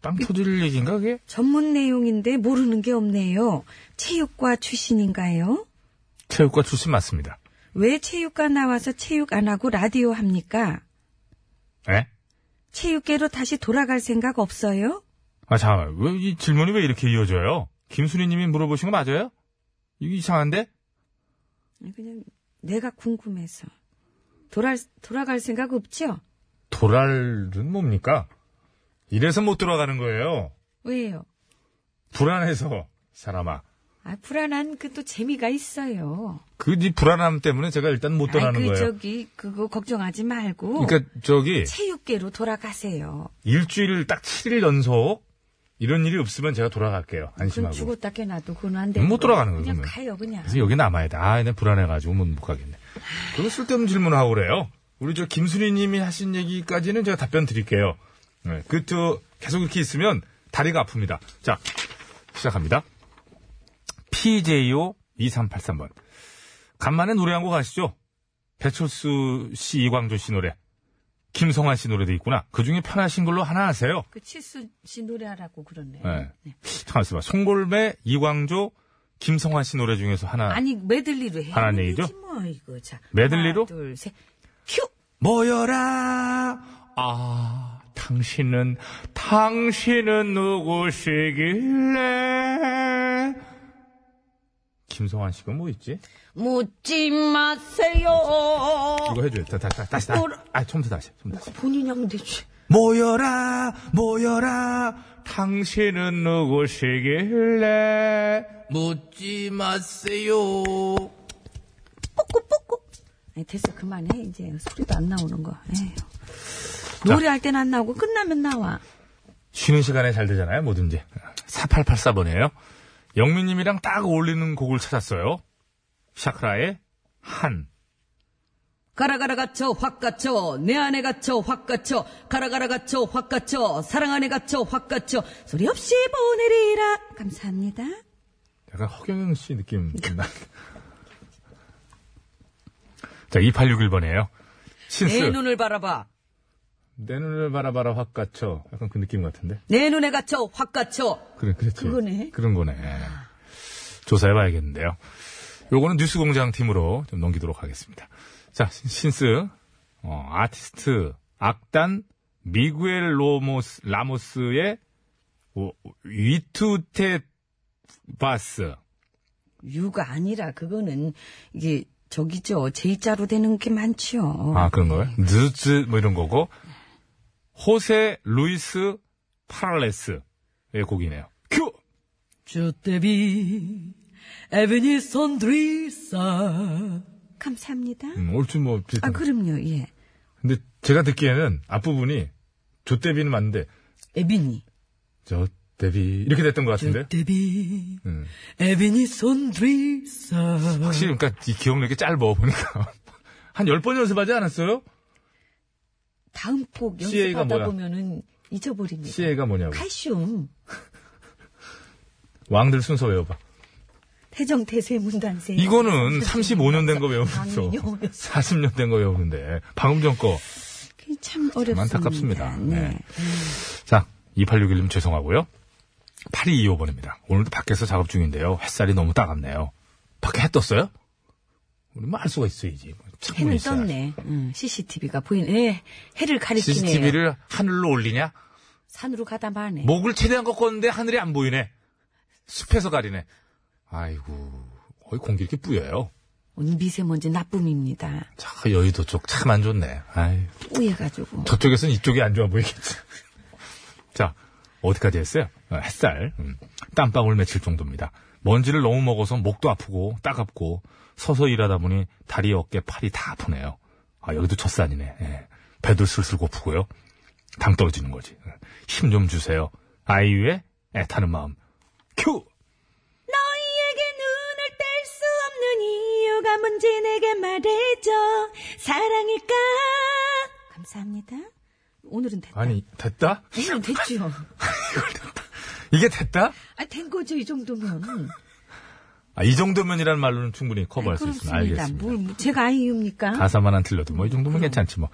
땅 터질 얘기인가, 그게? 전문 내용인데 모르는 게 없네요. 체육과 출신인가요? 체육과 출신 맞습니다. 왜 체육과 나와서 체육 안 하고 라디오 합니까? 예? 체육계로 다시 돌아갈 생각 없어요? 아, 잠깐만. 왜, 이 질문이 왜 이렇게 이어져요? 김순희 님이 물어보신 거 맞아요? 이거 이상한데? 그냥 내가 궁금해서. 돌아, 돌아갈 생각 없죠? 도랄은 뭡니까? 이래서 못 돌아가는 거예요. 왜요? 불안해서, 사람아. 아, 불안한 그 또 재미가 있어요. 그, 이 불안함 때문에 제가 일단 못 아, 떠나는 그 거예요. 저기 그거 걱정하지 말고 그러니까, 저기, 체육계로 돌아가세요. 일주일 딱 7일 연속, 이런 일이 없으면 제가 돌아갈게요. 안심하고. 죽었다 깨나도 그건 안 되고 못 돌아가는 거예요, 그냥 그러면. 가요 그냥. 그래서 여기 남아야 돼. 아, 내 불안해가지고 못, 못 가겠네. 그거 쓸데없는 질문하고 그래요. 우리 저 김순희 님이 하신 얘기까지는 제가 답변 드릴게요. 네, 그, 저, 계속 이렇게 있으면 다리가 아픕니다. 자, 시작합니다. PJO 2383번. 간만에 노래 한 곡 아시죠? 배철수 씨, 이광조 씨 노래. 김성환 씨 노래도 있구나. 그 중에 편하신 걸로 하나 하세요. 그 칠수 씨 노래하라고 그러네. 네. 잠깐만 있어봐. 송골매, 이광조, 김성환 씨 노래 중에서 하나. 아니 메들리로 해. 하나는 얘기죠? 뭐 이거 자. 메들리로? 하나, 둘, 셋. 큐. 모여라. 아, 당신은, 당신은 누구시길래? 김성환 씨가 뭐 있지? 묻지 마세요. 이거 해줘요. 다, 다, 다, 다시, 다시. 뭐라- 아, 처음부터 다시, 처음부터 다시. 본인이 하면 되지. 모여라, 모여라. 당신은 누구시길래? 묻지 마세요. 아니, 됐어 그만해 이제 소리도 안 나오는 거. 에휴. 노래할 때는 안 나오고 끝나면 나와. 쉬는 시간에 잘 되잖아요, 뭐든지. 4884번이에요. 영민님이랑 딱 어울리는 곡을 찾았어요. 샤크라의 한. 가라 가라 갇혀 확 갇혀 내 안에 갇혀 확 갇혀 가라 가라 갇혀 확 갇혀 사랑 안에 갇혀 확 갇혀 소리 없이 보내리라 감사합니다. 약간 허경영 씨 느낌 좀 나. *laughs* 자, 2861번이에요. 신스. 내 눈을 바라봐 내 눈을 바라봐라 확 갇혀. 약간 그 느낌 같은데. 내 눈에 갇혀 확 갇혀 그래, 그렇지. 그거네. 그런 거네. 조사해봐야겠는데요. 요거는 뉴스공장 팀으로 좀 넘기도록 하겠습니다. 자, 신- 신스, 어, 아티스트, 악단, 미구엘 로모스, 라모스의 오, 위투테 바스. 유가 아니라 그거는 이게 저기죠 제자로 되는 게 많죠. 아, 그런 거예요? 느즈, 뭐 이런 거고. 호세 루이스 파랄레스의 곡이네요. 큐! 주대비 에베니 손드리사 감사합니다. 음, 옳지 뭐 비슷한. 아 그럼요 예 근데 제가 듣기에는 앞부분이 조대비는 맞는데 에비니 저 데뷔 이렇게 됐던 것 같은데. 데뷔 음. 에비니 손드리사 확실히 그러니까 이 기억력이 짧아 보니까 *laughs* 한 10번 연습하지 않았어요? 다음 곡 연습하다 뭐야? 보면은 잊어버립니다. CA가 뭐냐고. 칼슘 *laughs* 왕들 순서 외워봐. 태정 태세 문단세 이거는 *laughs* 35년 된 거 외우면서 강민영 40년 된 거 외우는데 방금 전 거. 참 어렵습니다. 안타깝습니다. 네. 네. 자, 2861님 죄송하고요. 8225번입니다. 오늘도 밖에서 작업 중인데요. 햇살이 너무 따갑네요. 밖에 해 떴어요? 우리 뭐알 수가 있어야지. 해는. 떴네. 응, CCTV가 보이네. 예, 해를 가리키네요. CCTV를 하늘로 올리냐? 산으로 가다 마네. 목을 최대한 꺾었는데 하늘이 안 보이네. 숲에서 가리네. 아이고, 거의 공기 이렇게 뿌여요. 오늘 미세먼지 나쁨입니다. 자, 여의도 쪽 참 안 좋네. 아이, 뿌예가지고. 저쪽에서는 이쪽이 안 좋아 보이겠지. 자, 어디까지 했어요? 어, 햇살, 음, 땀방울 맺힐 정도입니다. 먼지를 너무 먹어서 목도 아프고 따갑고 서서 일하다 보니 다리, 어깨, 팔이 다 아프네요. 아, 여기도 첫산이네. 예. 배도 슬슬 고프고요. 당 떨어지는 거지. 힘 좀 주세요. 아이유의 애타는 마음. 큐! 너희에게 눈을 뗄 수 없는 이유가 뭔지 내게 말해줘. 사랑일까? 감사합니다. 오늘은 됐다. 아니, 됐다? 오늘은 됐죠. *laughs* 이게 됐다? 아, 된 거죠, 이 정도면. 아, 이 정도면이라는 말로는 충분히 커버할 수 있습니다. 알겠습니다. 뭘, 뭐, 제가 아이유입니까? 가사만 안 틀려도 뭐 이 정도면 괜찮지 뭐.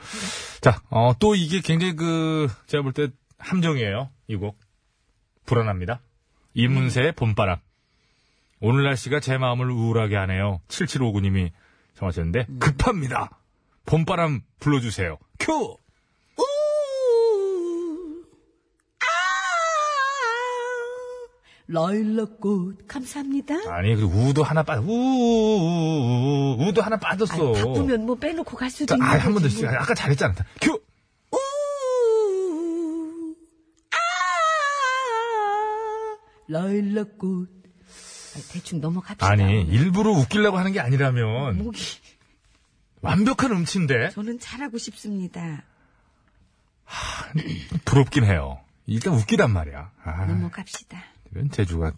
자, 어, 또 이게 굉장히 그 제가 볼 때 함정이에요. 이 곡. 불안합니다. 이문세의 봄바람. 오늘 날씨가 제 마음을 우울하게 하네요. 7759님이 정하셨는데 급합니다. 봄바람 불러주세요. 큐! 라일락꽃 감사합니다. 아니, 그 우도 하나 빠, 우, 우, 우, 우, 우도 하나 빠졌어. 아니, 바쁘면 뭐 빼놓고 갈 수도 있는 아, 한번 더, 뭐. 아까 잘했잖아. 큐! 우, 아, 라일락꽃. 아, 대충 넘어갑시다. 아니, 일부러 웃기려고 하는 게 아니라면 목이 완벽한 음치인데 저는 잘하고 싶습니다. 부럽긴 해요. 일단 웃기단 말이야. 아, 넘어갑시다. 이런 재주가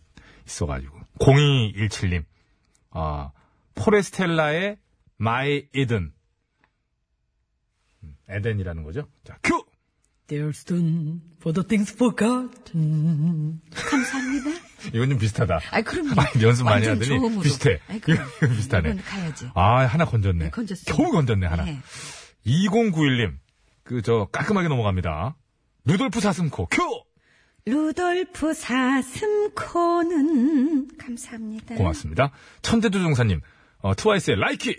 있어가지고. 0217님. 아, 포레스텔라의 My Eden. 음, 에덴이라는 거죠. 자, 큐! There's done for the things forgotten. 감사합니다. *laughs* 이건 좀 비슷하다. 그럼요. 아니, 연습 많이 하더니 좋음으로. 비슷해. 아이, 그럼. 이거 비슷하네. 가야지. 아, 하나 건졌네. 네, 건졌어요. 겨우 건졌네, 하나. 네. 2091님. 그, 저, 깔끔하게 넘어갑니다. 루돌프 사슴코, 큐! 루돌프 사슴코는 감사합니다. 고맙습니다. 천재조종사님, 어, 트와이스의 Likey!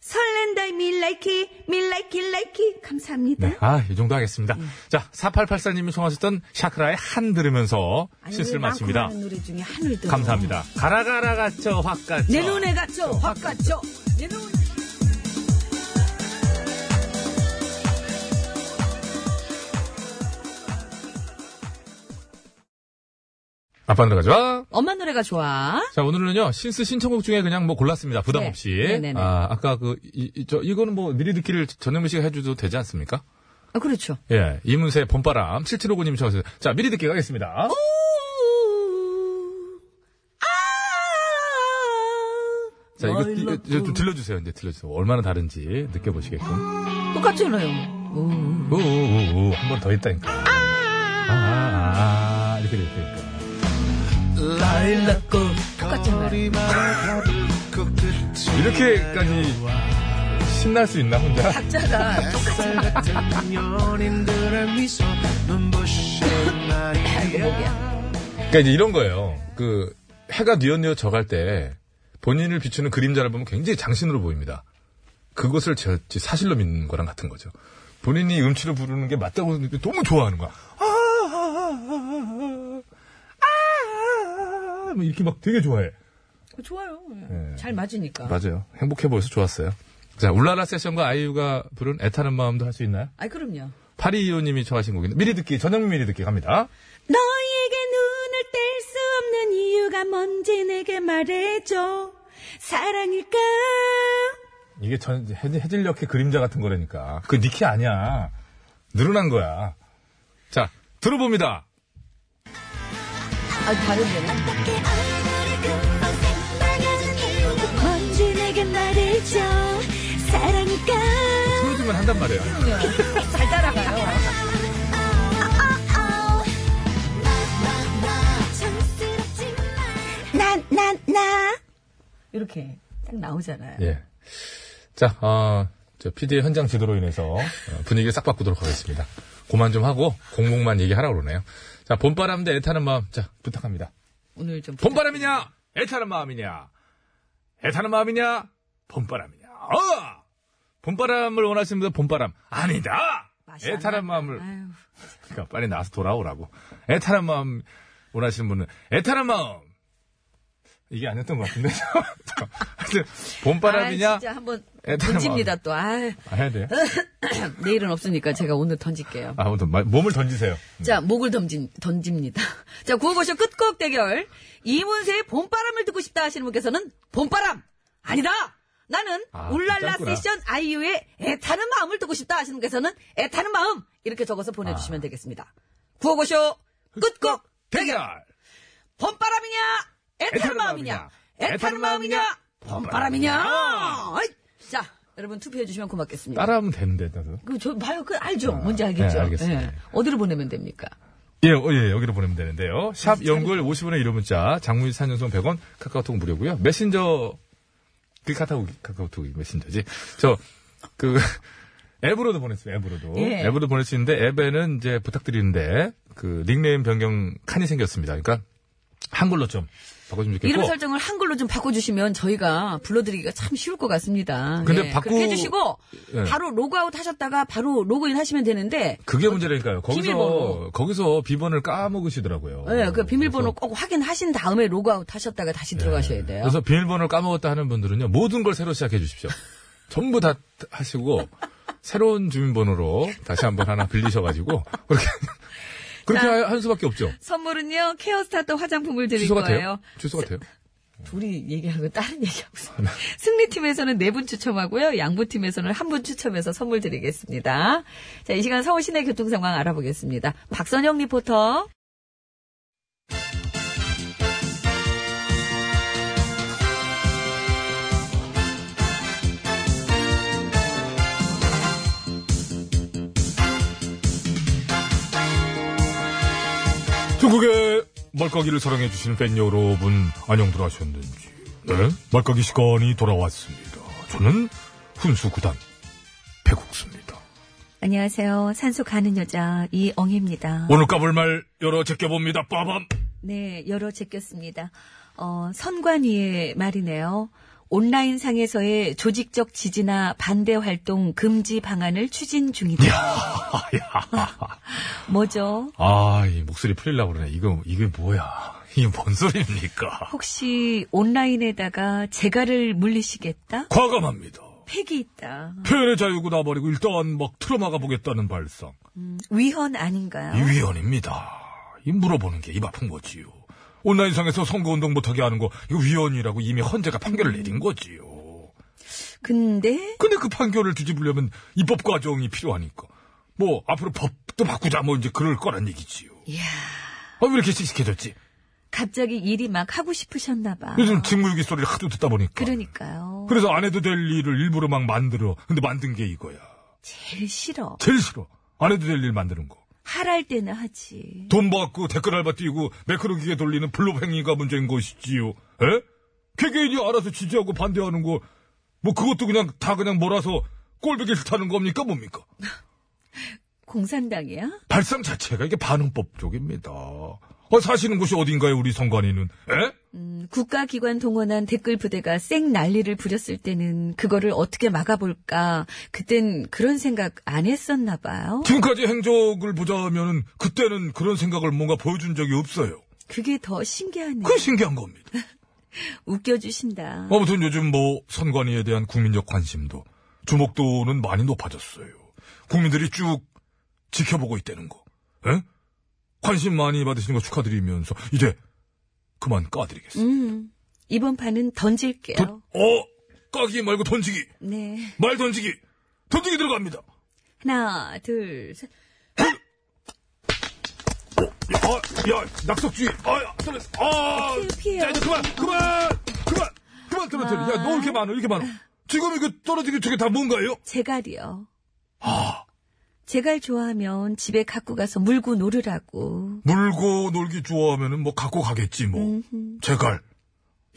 설렌다 me likey me likey likey 감사합니다. 네, 아, 이 정도 하겠습니다. 자, 4884님이 청하셨던 샤크라의 한 들으면서 아니, 실수를 마칩니다. 노래 중에 한을 들어. 감사합니다. 가라가라 갇혀, 확 갇혀. 내 눈에 갇혀 확 갇혀 내 눈에 아빠 노래가 좋아. 엄마 노래가 좋아. 자, 오늘은요, 신스 신청곡 중에 그냥 뭐 골랐습니다. 부담 네. 없이. 네네네. 아, 아까 그, 이, 이- 저, 이거는 뭐 미리 듣기를 전현무 씨가 해줘도 되지 않습니까? 아, 그렇죠. 예, 이문세 봄바람 7759님 청하셨어요. 자, 미리 듣기 가겠습니다. 자, 이거, 이거, 이거 좀 들려주세요. 이제 들려주세요. 얼마나 다른지 느껴보시게끔. 똑같잖아요. 오. 우우우우 한번 더 있다니까. 아, 아, 아, 아, 이렇게 됐다니까. 라일락꽃 똑같잖아요. 이렇게까지 신날 수 있나 혼자? 박자가. *laughs* 그러니까 이제 이런 거예요. 그 해가 뉘엿뉘엿 져갈 때 본인을 비추는 그림자를 보면 굉장히 장신으로 보입니다. 그것을 저, 저 사실로 믿는 거랑 같은 거죠. 본인이 음치를 부르는 게 맞다고 너무 좋아하는 거야. 뭐 이렇게 막 되게 좋아해. 좋아요. 네. 잘 맞으니까. 맞아요. 행복해 보여서 좋았어요. 자, 울라라 세션과 아이유가 부른 애타는 마음도 할 수 있나요? 아이 그럼요. 파리이호님이 청하신 곡인데 미리 듣기 전영민 미리 듣기 갑니다. 너에게 눈을 뗄 수 없는 이유가 뭔지 내게 말해줘. 사랑일까? 이게 전 해질- 해질녘의 그림자 같은 거라니까. 그 니키 아니야. 늘어난 거야. 자, 들어봅니다. 아, 다른 데는. 어떻게 얼굴을 금방 새빨개진 이유는 뭔지 내게 말해줘 사랑일까 틀어주면 한단 말이에요. 잘 따라가요. 난, 난, 나. 이렇게 딱 나오잖아요. 예. 자, 어, 저 PD의 현장 지도로 인해서 어, 분위기를 싹 바꾸도록 하겠습니다. 그만 좀 하고 공목만 얘기하라고 그러네요. 자, 봄바람 대 애타는 마음. 자, 부탁합니다. 오늘 좀. 봄바람이냐? 애타는 마음이냐? 애타는 마음이냐? 봄바람이냐? 어! 봄바람을 원하시는 분들 봄바람. 아니다! 애타는. 마음을. 아유. 그러니까 빨리 나와서 돌아오라고. 애타는 마음 원하시는 분은 애타는 마음. 이게 아니었던 것 같은데. *laughs* 하여튼 봄바람이냐? 아, 진짜 한번 던집니다 또. 아, 아, 해야 돼요? *laughs* 내일은 없으니까 제가 오늘 던질게요. 아, 아무튼 마- 몸을 던지세요. 자, 목을 던진, 던집니다. *laughs* 자, 구호고쇼 끝곡 대결. 이문세의 봄바람을 듣고 싶다 하시는 분께서는 봄바람! 아니다! 나는 아, 울랄라 짧구나. 세션 아이유의 애타는 마음을 듣고 싶다 하시는 분께서는 애타는 마음! 이렇게 적어서 아. 보내주시면 되겠습니다. 구호고쇼 끝곡! 대결! 봄바람이냐? 애타는 마음이냐? 애타는 마음이냐? 봄바람이냐? 자, 여러분 투표해 주시면 고맙겠습니다. 따라하면 되는데, 나도. 그, 저, 봐요. 그, 알죠? 아, 뭔지 알겠죠? 네, 알겠습니다. 예. 어디로 보내면 됩니까? 예, 어, 예, 여기로 보내면 되는데요. 샵 연글 50원의 유료 문자, 장문이 4년송 100원, 카카오톡 무료고요. 메신저, 그 카카오톡, 카카오톡 메신저지. 저, 그, *laughs* 앱으로도 보냈어요, 앱으로도. 예. 앱으로도 보낼 수 있는데, 앱에는 이제 부탁드리는데, 그, 닉네임 변경 칸이 생겼습니다. 그러니까, 한글로 좀 바꿔주면 좋겠고. 이름 설정을 한글로 좀 바꿔주시면 저희가 불러드리기가 참 쉬울 것 같습니다. 근데 예, 바꾸- 그렇게 해주시고 예. 바로 로그아웃 하셨다가 바로 로그인 하시면 되는데 그게 문제라니까요. 거기서, 비밀번호. 거기서 비번을 까먹으시더라고요. 예, 그 비밀번호 꼭 확인하신 다음에 로그아웃 하셨다가 다시 들어가셔야 돼요. 그래서 비밀번호를 까먹었다 하는 분들은요, 모든 걸 새로 시작해 주십시오. *laughs* 전부 다 하시고, 새로운 주민번호로 다시 한번 하나 빌리셔가지고, 그렇게, 그렇게 자. 할 수밖에 없죠. 선물은요 케어스타터 화장품을 드릴 거예요. 같아요? 취소 같아요? 둘이 얘기하고 다른 얘기하고 있어요. *laughs* 승리팀에서는 네 분 추첨하고요. 양보팀에서는 한 분 추첨해서 선물 드리겠습니다. 자, 이 시간 서울 시내 교통 상황 알아보겠습니다. 박선영 리포터. 중국의 말까기를 사랑해주시는 팬 여러분, 안녕들 하셨는지. 네? 말까기 시간이 돌아왔습니다. 저는 훈수 구단, 배국수입니다. 안녕하세요. 산소 가는 여자 이엉입니다. 오늘 까불 말 열어 제껴봅니다. 빠밤! 네, 여러 제꼈습니다. 어, 선관 위의 말이네요. 온라인 상에서의 조직적 지지나 반대 활동 금지 방안을 추진 중이다. *laughs* 뭐죠? 아, 이 목소리 풀리려고 그러네. 이거, 이게 뭐야. 이게 뭔 소리입니까? 혹시 온라인에다가 재갈을 물리시겠다? 과감합니다. 팩이 있다. 표현의 자유고 나버리고 일단 막 틀어막아 보겠다는 발상. 위헌 아닌가요? 이 위헌입니다. 이 물어보는 게 입 아픈 거지요. 온라인상에서 선거운동 못하게 하는 거, 이거 위헌이라고 이미 헌재가 판결을 내린 거지요. 근데 근데 그 판결을 뒤집으려면 입법 과정이 필요하니까. 뭐, 앞으로 법도 바꾸자, 뭐, 이제 그럴 거란 얘기지요. 이야, 아, 왜 이렇게 씩씩해졌지? 갑자기 일이 막 하고 싶으셨나 봐. 요즘 직무유기 소리를 하도 듣다 보니까. 그러니까요. 그래서 안 해도 될 일을 일부러 막 만들어. 근데 만든 게 이거야. 제일 싫어. 제일 싫어. 안 해도 될 일 만드는 거. 할할 때는 하지. 돈 받고 댓글 알바 띄고 매크로 기계 돌리는 블록 행위가 문제인 것이지요. 에? 개개인이 알아서 지지하고 반대하는 거, 뭐 그것도 그냥 다 그냥 몰아서 꼴보기 싫다는 겁니까 뭡니까? *laughs* 공산당이야? 발상 자체가 이게 반응법 쪽입니다. 어, 사시는 곳이 어딘가요, 우리 선관위는? 에? 음, 국가기관 동원한 댓글 부대가 쌩 난리를 부렸을 때는 그거를 어떻게 막아볼까. 그땐 그런 생각 안 했었나 봐요. 지금까지 행적을 보자면은 그때는 그런 생각을 뭔가 보여준 적이 없어요. 그게 더 신기하네. 그게 신기한 겁니다. *laughs* 웃겨주신다. 아무튼 요즘 뭐 선관위에 대한 국민적 관심도 주목도는 많이 높아졌어요. 국민들이 쭉 지켜보고 있다는 거. 에? 관심 많이 받으시는 거 축하드리면서 이제 그만 까드리겠습니다. 음, 이번 판은 던질게요. 던- 어? 까기 말고 던지기. 네. 말 던지기. 던지기 들어갑니다. 하나, 둘, 셋. 어, 야, 낙석주의. 아, 야, 떨어졌어. 아, 피해요. 야, 이제 그만, 그만, 그만, 그만 떨어뜨려. 야, 너 이렇게 많어, 이렇게 많어. 지금 이거 떨어지기 저게 다 뭔가요? 제갈이요. 아. 제갈 좋아하면 집에 갖고 가서 물고 놀으라고. 물고 놀기 좋아하면은 뭐 갖고 가겠지, 뭐. 제갈.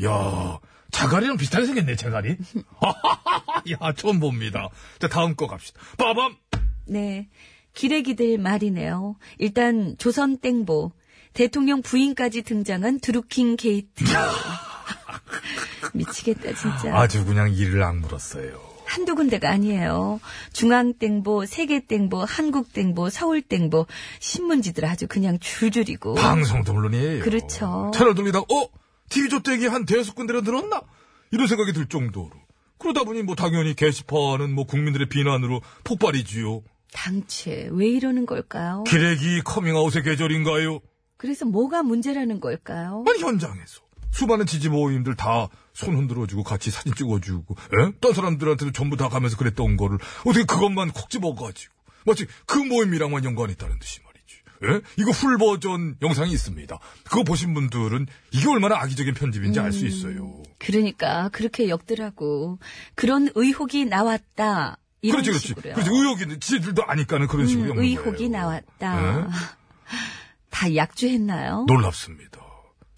야, 자갈이랑 비슷하게 생겼네, 제갈이. *laughs* 야, 처음 봅니다. 자, 다음 거 갑시다. 빠밤! 네. 기레기들 말이네요. 일단 조선 땡보. 대통령 부인까지 등장한 드루킹 게이트. *laughs* 미치겠다, 진짜. 아주 그냥 이를 악물었어요. 한두 군데가 아니에요. 중앙땡보, 세계땡보, 한국땡보, 서울땡보, 신문지들 아주 그냥 줄줄이고. 방송도 물론이에요. 그렇죠. 채널 돌리다가, 어? TV 조택이 한 대여섯 군데나 늘었나? 이런 생각이 들 정도로. 그러다 보니 뭐 당연히 게시판은 뭐 국민들의 비난으로 폭발이지요. 당최 왜 이러는 걸까요? 기레기 커밍아웃의 계절인가요? 그래서 뭐가 문제라는 걸까요? 아니 현장에서 수많은 지지 모임들 다 손 흔들어주고 같이 사진 찍어주고 에? 딴 사람들한테도 전부 다 가면서 그랬던 거를 어떻게 그것만 콕 집어가지고 마치 그 모임이랑만 연관이 있다는 듯이 말이지 에? 이거 풀 버전 영상이 있습니다 그거 보신 분들은 이게 얼마나 악의적인 편집인지 알수 있어요 그러니까 그렇게 역더라고. 그런 의혹이 나왔다. 이런 그렇지 그렇지 식으로요. 그렇지 의혹이 지들도 아니까는 그런 식으로 음, 엮는 의혹이 거예요. 나왔다. 에? 다 약주했나요? 놀랍습니다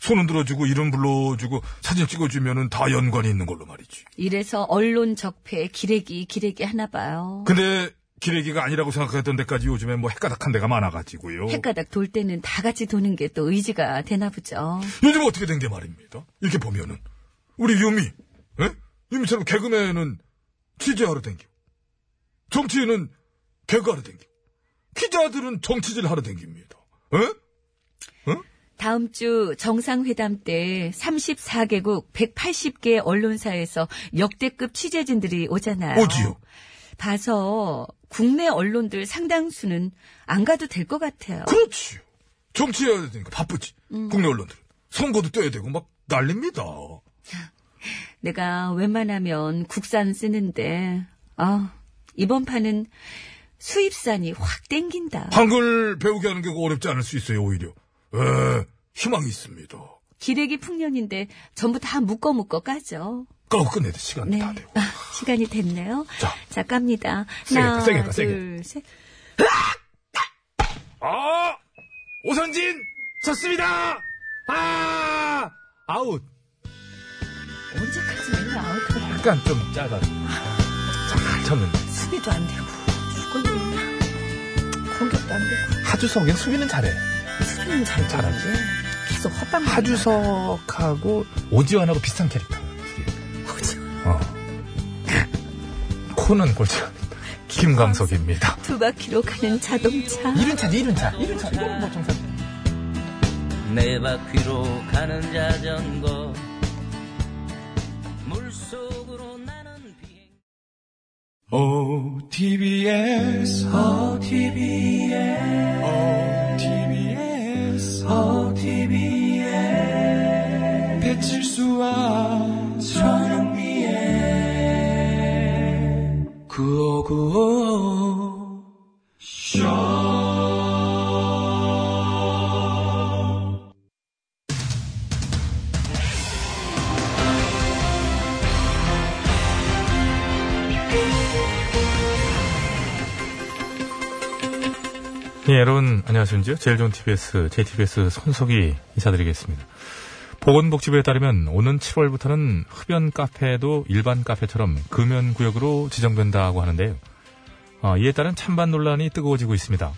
손 흔들어주고 이름 불러주고 사진 찍어주면은 다 연관이 있는 걸로 말이지 이래서 언론 적폐 기레기 기레기 하나 봐요. 근데 기레기가 아니라고 생각했던 데까지 요즘에 뭐 헷가닥한 데가 많아가지고요. 헷가닥 돌 때는 다 같이 도는 게 또 의지가 되나 보죠. 요즘 어떻게 된 게 말입니다. 이렇게 보면은 우리 유미, 에? 유미처럼 개그맨은 취재하러 댕기고 정치인은 개그하러 댕기고 기자들은 정치질 하러 댕깁니다. 에? 다음 주 정상회담 때 34개국 180개 언론사에서 역대급 취재진들이 오잖아요. 오지요. 봐서 국내 언론들 상당수는 안 가도 될 것 같아요. 그렇지요. 정치해야 되니까 바쁘지. 국내 언론들은 선거도 떼야 되고 막 난립니다. 내가 웬만하면 국산 쓰는데 아 이번 판은 수입산이 확 땡긴다. 한글 배우게 하는 게 어렵지 않을 수 있어요 오히려. 에, 희망이 있습니다. 기레기 풍년인데 전부 다 묶어 묶어 까죠. 까고 끝내야 돼 시간 네. 다 되고. 아, 시간이 됐네요. 자. 자, 깝니다. 세게 하나, 까, 세게 까, 세게. 둘, 셋. 아! 오선진! 졌습니다! 아! 아웃! 언제까지 맨날 아웃을 해? 약간 좀 짧아. 잘 쳤는데. 수비도 안 되고, 죽었네. 공격도 안 되고, 하주석엔 수비는 잘해. 수비는 잘 잘하지. 계속 헛방. 하주석하고 오지환하고 비슷한 캐릭터. 어. 코는 골치 김광석입니다. 두 바퀴로 가는 자동차. 이륜차지 이륜차. 이륜차. 이거는 뭐 정상. 내 바퀴로 가는 자전거 물속으로 나는 비행 OTBS, OTBS, OTBS, 서티비에 배칠수와 전영미의 9595 예, 여러분, 안녕하십니까. 제일 좋은 TBS, JTBS 손석희 인사드리겠습니다. 보건복지부에 따르면 오는 7월부터는 흡연 카페도 일반 카페처럼 금연 구역으로 지정된다고 하는데요. 어, 이에 따른 찬반 논란이 뜨거워지고 있습니다.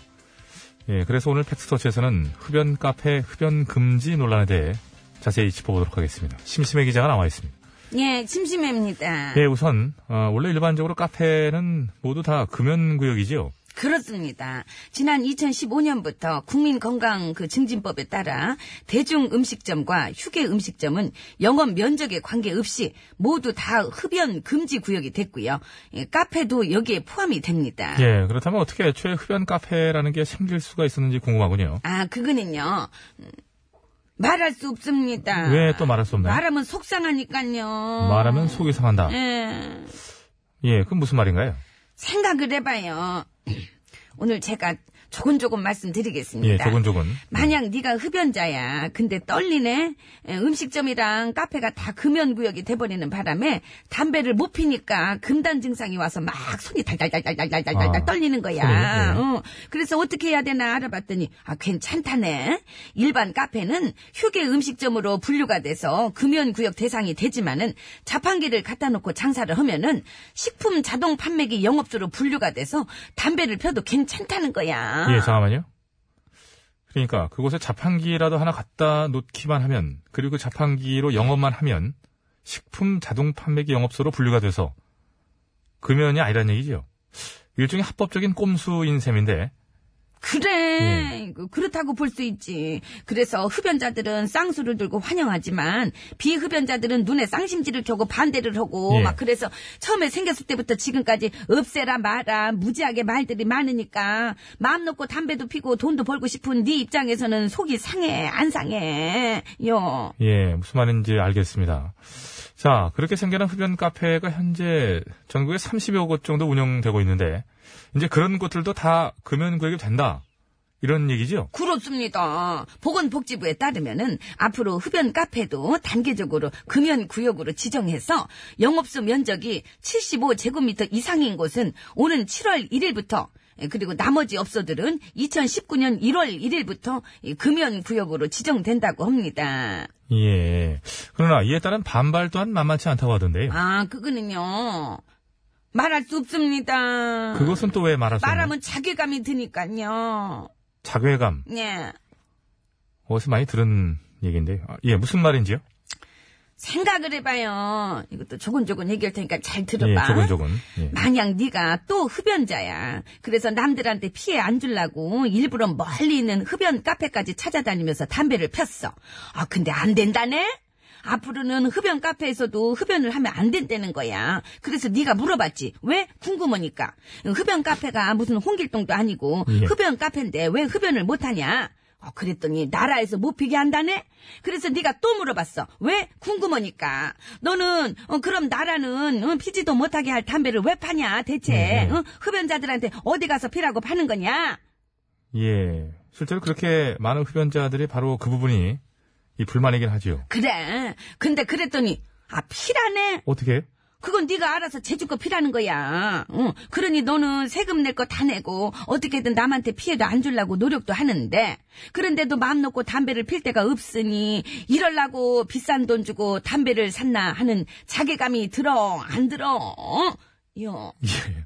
예, 그래서 오늘 팩스터치에서는 흡연 카페 흡연 금지 논란에 대해 자세히 짚어보도록 하겠습니다. 심심해 기자가 나와 있습니다. 예, 심심합니다. 예, 우선 어, 원래 일반적으로 카페는 모두 다 금연 구역이죠. 그렇습니다. 지난 2015년부터 국민건강 그 증진법에 따라 대중 음식점과 휴게 음식점은 영업 면적에 관계없이 모두 다 흡연 금지 구역이 됐고요. 예, 카페도 여기에 포함이 됩니다. 예, 그렇다면 어떻게 애초에 흡연 카페라는 게 생길 수가 있었는지 궁금하군요. 아, 그거는요. 음, 말할 수 없습니다. 왜 또 말할 수 없나요? 말하면 속상하니까요. 말하면 속이 상한다. 예. 예, 그건 무슨 말인가요? 생각을 해봐요. 오늘 제가 조곤조곤 말씀드리겠습니다. 예, 조곤조곤. 만약 네가 흡연자야. 근데 떨리네. 에, 음식점이랑 카페가 다 금연구역이 돼버리는 바람에 담배를 못 피니까 금단 증상이 와서 막 손이 달달달달달달달 아, 떨리는 거야. 손이요? 예. 어. 그래서 어떻게 해야 되나 알아봤더니 아 괜찮다네. 일반 카페는 휴게 음식점으로 분류가 돼서 금연구역 대상이 되지만은 자판기를 갖다 놓고 장사를 하면은 식품 자동 판매기 영업소로 분류가 돼서 담배를 펴도 괜찮다는 거야. 예, 잠깐만요. 그러니까 그곳에 자판기라도 하나 갖다 놓기만 하면 그리고 그 자판기로 영업만 하면 식품 자동 판매기 영업소로 분류가 돼서 금연이 아니란 얘기죠. 일종의 합법적인 꼼수인 셈인데 그래. 그- 그렇다고 볼 수 있지. 그래서 흡연자들은 쌍수를 들고 환영하지만 비흡연자들은 눈에 쌍심지를 켜고 반대를 하고 예. 막 그래서 처음에 생겼을 때부터 지금까지 없애라 마라 무지하게 말들이 많으니까 마음 놓고 담배도 피고 돈도 벌고 싶은 네 입장에서는 속이 상해 안 상해. 요. 예, 무슨 말인지 알겠습니다. 자, 그렇게 생겨난 흡연 카페가 현재 전국에 30여 곳 정도 운영되고 있는데, 이제 그런 곳들도 다 금연 구역이 된다. 이런 얘기죠? 그렇습니다. 보건복지부에 따르면은 앞으로 흡연 카페도 단계적으로 금연 구역으로 지정해서 영업소 면적이 75제곱미터 이상인 곳은 오는 7월 1일부터 그리고 나머지 업소들은 2019년 1월 1일부터 금연 구역으로 지정된다고 합니다. 예. 그러나 이에 따른 반발 또한 만만치 않다고 하던데요. 아, 그거는요. 말할 수 없습니다. 그것은 또 왜 말할 수 없나요? 말하면 자괴감이 드니까요. 자괴감. 예. 어디서 많이 들은 얘기인데. 아, 예, 무슨 말인지요? 생각을 해봐요. 이것도 조곤조곤 얘기할 테니까 잘 예, 들어봐. 조곤조곤. 예. 만약 네가 또 흡연자야. 그래서 남들한테 피해 안 주려고 일부러 멀리 있는 흡연 카페까지 찾아다니면서 담배를 폈어. 아 근데 안 된다네? 앞으로는 흡연 카페에서도 흡연을 하면 안 된다는 거야. 그래서 네가 물어봤지. 왜? 궁금하니까. 흡연 카페가 무슨 홍길동도 아니고 예. 흡연 카페인데 왜 흡연을 못하냐? 어, 그랬더니 나라에서 못 피게 한다네? 그래서 네가 또 물어봤어. 왜? 궁금하니까. 너는 어, 그럼 나라는 어, 피지도 못하게 할 담배를 왜 파냐 대체? 네. 어? 흡연자들한테 어디 가서 피라고 파는 거냐? 예. 실제로 그렇게 많은 흡연자들이 바로 그 부분이 이 불만이긴 하지요. 그래. 근데 그랬더니 아 피라네? 어떻게? 그건 네가 알아서 제주껏 피라는 거야. 어, 그러니 너는 세금 낼 거 다 내고 어떻게든 남한테 피해도 안 주려고 노력도 하는데 그런데도 마음 놓고 담배를 필 데가 없으니 이럴라고 비싼 돈 주고 담배를 샀나 하는 자괴감이 들어 안 들어? 어? 요 예.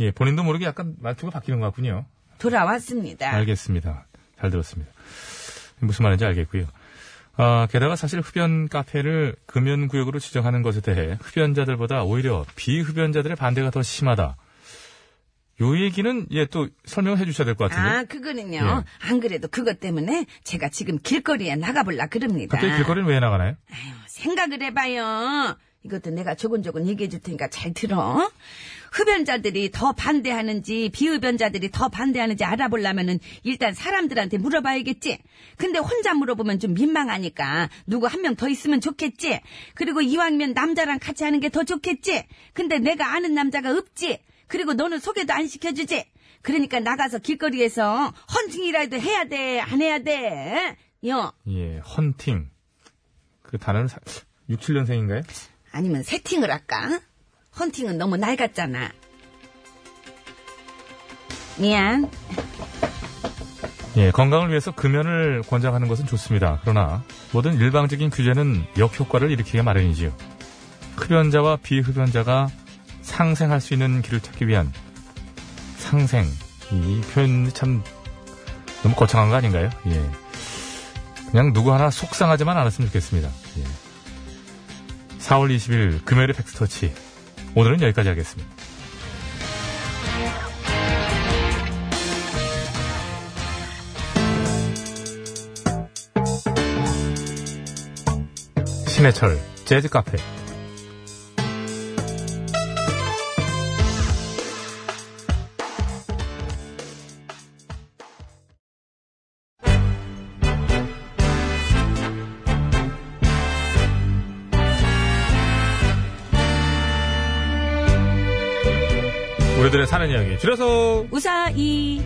예, 본인도 모르게 약간 말투가 바뀌는 것 같군요. 돌아왔습니다. 알겠습니다. 잘 들었습니다. 무슨 말인지 알겠고요. 아, 게다가 사실 흡연 카페를 금연구역으로 지정하는 것에 대해 흡연자들보다 오히려 비흡연자들의 반대가 더 심하다. 요 얘기는 예 또 설명해 주셔야 될 것 같은데. 아, 그거는요. 예. 안 그래도 그것 때문에 제가 지금 길거리에 나가볼라 그럽니다. 갑자기 길거리는 왜 나가나요? 생각을 해봐요. 이것도 내가 조곤조곤 얘기해 줄 테니까 잘 들어. 흡연자들이 더 반대하는지 비흡연자들이 더 반대하는지 알아보려면은 일단 사람들한테 물어봐야겠지. 근데 혼자 물어보면 좀 민망하니까 누구 한 명 더 있으면 좋겠지. 그리고 이왕이면 남자랑 같이 하는 게 더 좋겠지. 근데 내가 아는 남자가 없지. 그리고 너는 소개도 안 시켜주지. 그러니까 나가서 길거리에서 헌팅이라도 해야 돼, 안 해야 돼. 요. 예, 헌팅. 그 단어는 6, 7년생인가요? 아니면 세팅을 할까? 헌팅은 너무 낡았잖아. 미안. 예, 건강을 위해서 금연을 권장하는 것은 좋습니다. 그러나 모든 일방적인 규제는 역효과를 일으키게 마련이지요. 흡연자와 비흡연자가 상생할 수 있는 길을 찾기 위한 상생. 이 표현이 참 너무 거창한 거 아닌가요? 예. 그냥 누구 하나 속상하지만 않았으면 좋겠습니다. 예. 4월 20일 금요일의 팩스터치. 오늘은 여기까지 하겠습니다. 신해철 재즈 카페 우리들의 사는 이야기 줄여서 우사이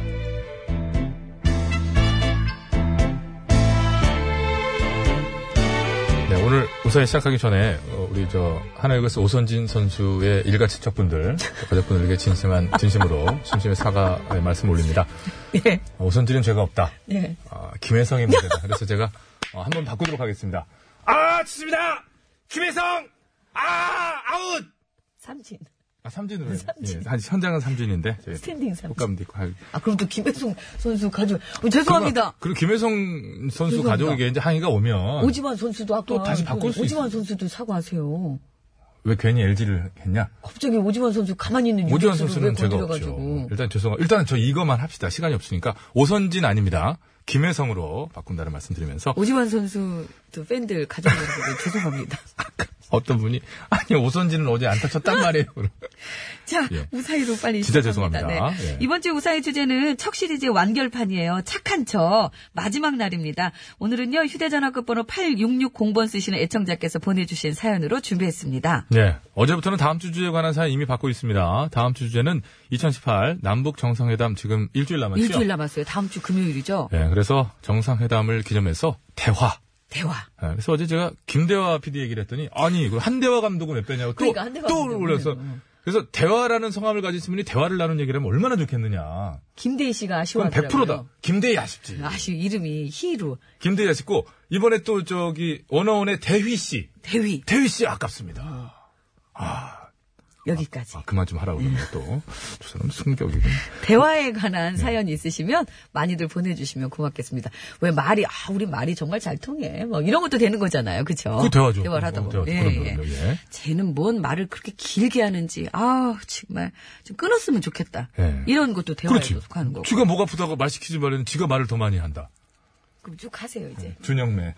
네, 오늘 우사이 시작하기 전에 어, 우리 저 하나일거스 오선진 선수의 일가 친척분들 가족분들에게 진심한 진심으로 진심의 사과의 네, 말씀 올립니다. 예. 어, 오선진은 죄가 없다. 예. 어, 김혜성의 문제다. 그래서 제가 어, 한번 바꾸도록 하겠습니다. 아, 좋습니다. 김혜성, 아, 아웃. 삼진. 아, 삼진으로 해요. 예, 한- 현장은 삼진인데 스탠딩 삼진. 효과음도 있고 할. 아, 그럼 또 김혜성 선수 가지고, 어, 죄송합니다. 그리고 김혜성 선수 죄송합니다. 가족에게 이제 항의가 오면 오지환 선수도 아까. 또 다시 바꿀 수 오지환 있어. 선수도 사과하세요. 왜 괜히 LG를 했냐? 갑자기 오지환 선수 가만히 있는 오지환 선수는 건드려가지고. 없죠. 일단 죄송합니다. 일단 저 이것만 합시다. 시간이 없으니까 오선진 아닙니다. 김혜성으로 바꾼다는 말씀드리면서 오지환 선수도 팬들 가족 여러분들 죄송합니다. *laughs* 어떤 분이 아니 오선진은 어제 안타 쳤단 말이에요. *laughs* 자, 예. 우사히로 빨리 진짜. 죄송합니다. 예. 이번 주 우사히 주제는 척 시리즈의 완결판이에요. 착한 척 마지막 날입니다. 오늘은요 휴대전화 끝번호 8660번 쓰시는 애청자께서 보내주신 사연으로 준비했습니다. 네. 어제부터는 다음 주 주제에 관한 사연 이미 받고 있습니다. 다음 주 주제는 2018 남북 정상회담 지금 일주일 남았죠. 일주일 남았어요. 다음 주 금요일이죠. 네, 그래서 정상회담을 기념해서 대화. 대화. 네, 그래서 어제 제가 김대화 PD 얘기를 했더니 아니 그 한대화 감독은 몇 배냐고 또, 그러니까 또 올려서 음. 그래서 대화라는 성함을 가지신 분이 대화를 나눈 얘기를 하면 얼마나 좋겠느냐. 김대희 씨가 아쉬워하더라고요. 100%다. 김대희 아쉽지. 아쉬 이름이 희루 김대희 아쉽고 이번에 또 저기 원어원의 대휘 씨. 대휘 대휘 씨 아깝습니다. 여기까지. 아, 그만 좀 하라고 그러네 또. 저 사람 승격이군. 대화에 네. 관한 사연 있으시면 많이들 보내주시면 고맙겠습니다. 왜 말이 아 우리 말이 정말 잘 통해 뭐 이런 것도 되는 거잖아요, 그렇죠? 그 대화죠. 대화를 하다 어, 보면 대화죠. 그럼요, 그럼요, 예. 쟤는 뭔 말을 그렇게 길게 하는지 아 정말 좀 끊었으면 좋겠다. 예. 이런 것도 대화에. 속하는 거고. 쥐가 목 아프다고 말 시키지 말에는 쥐가 말을 더 많이 한다. 그럼 쭉 하세요 이제. 준영매.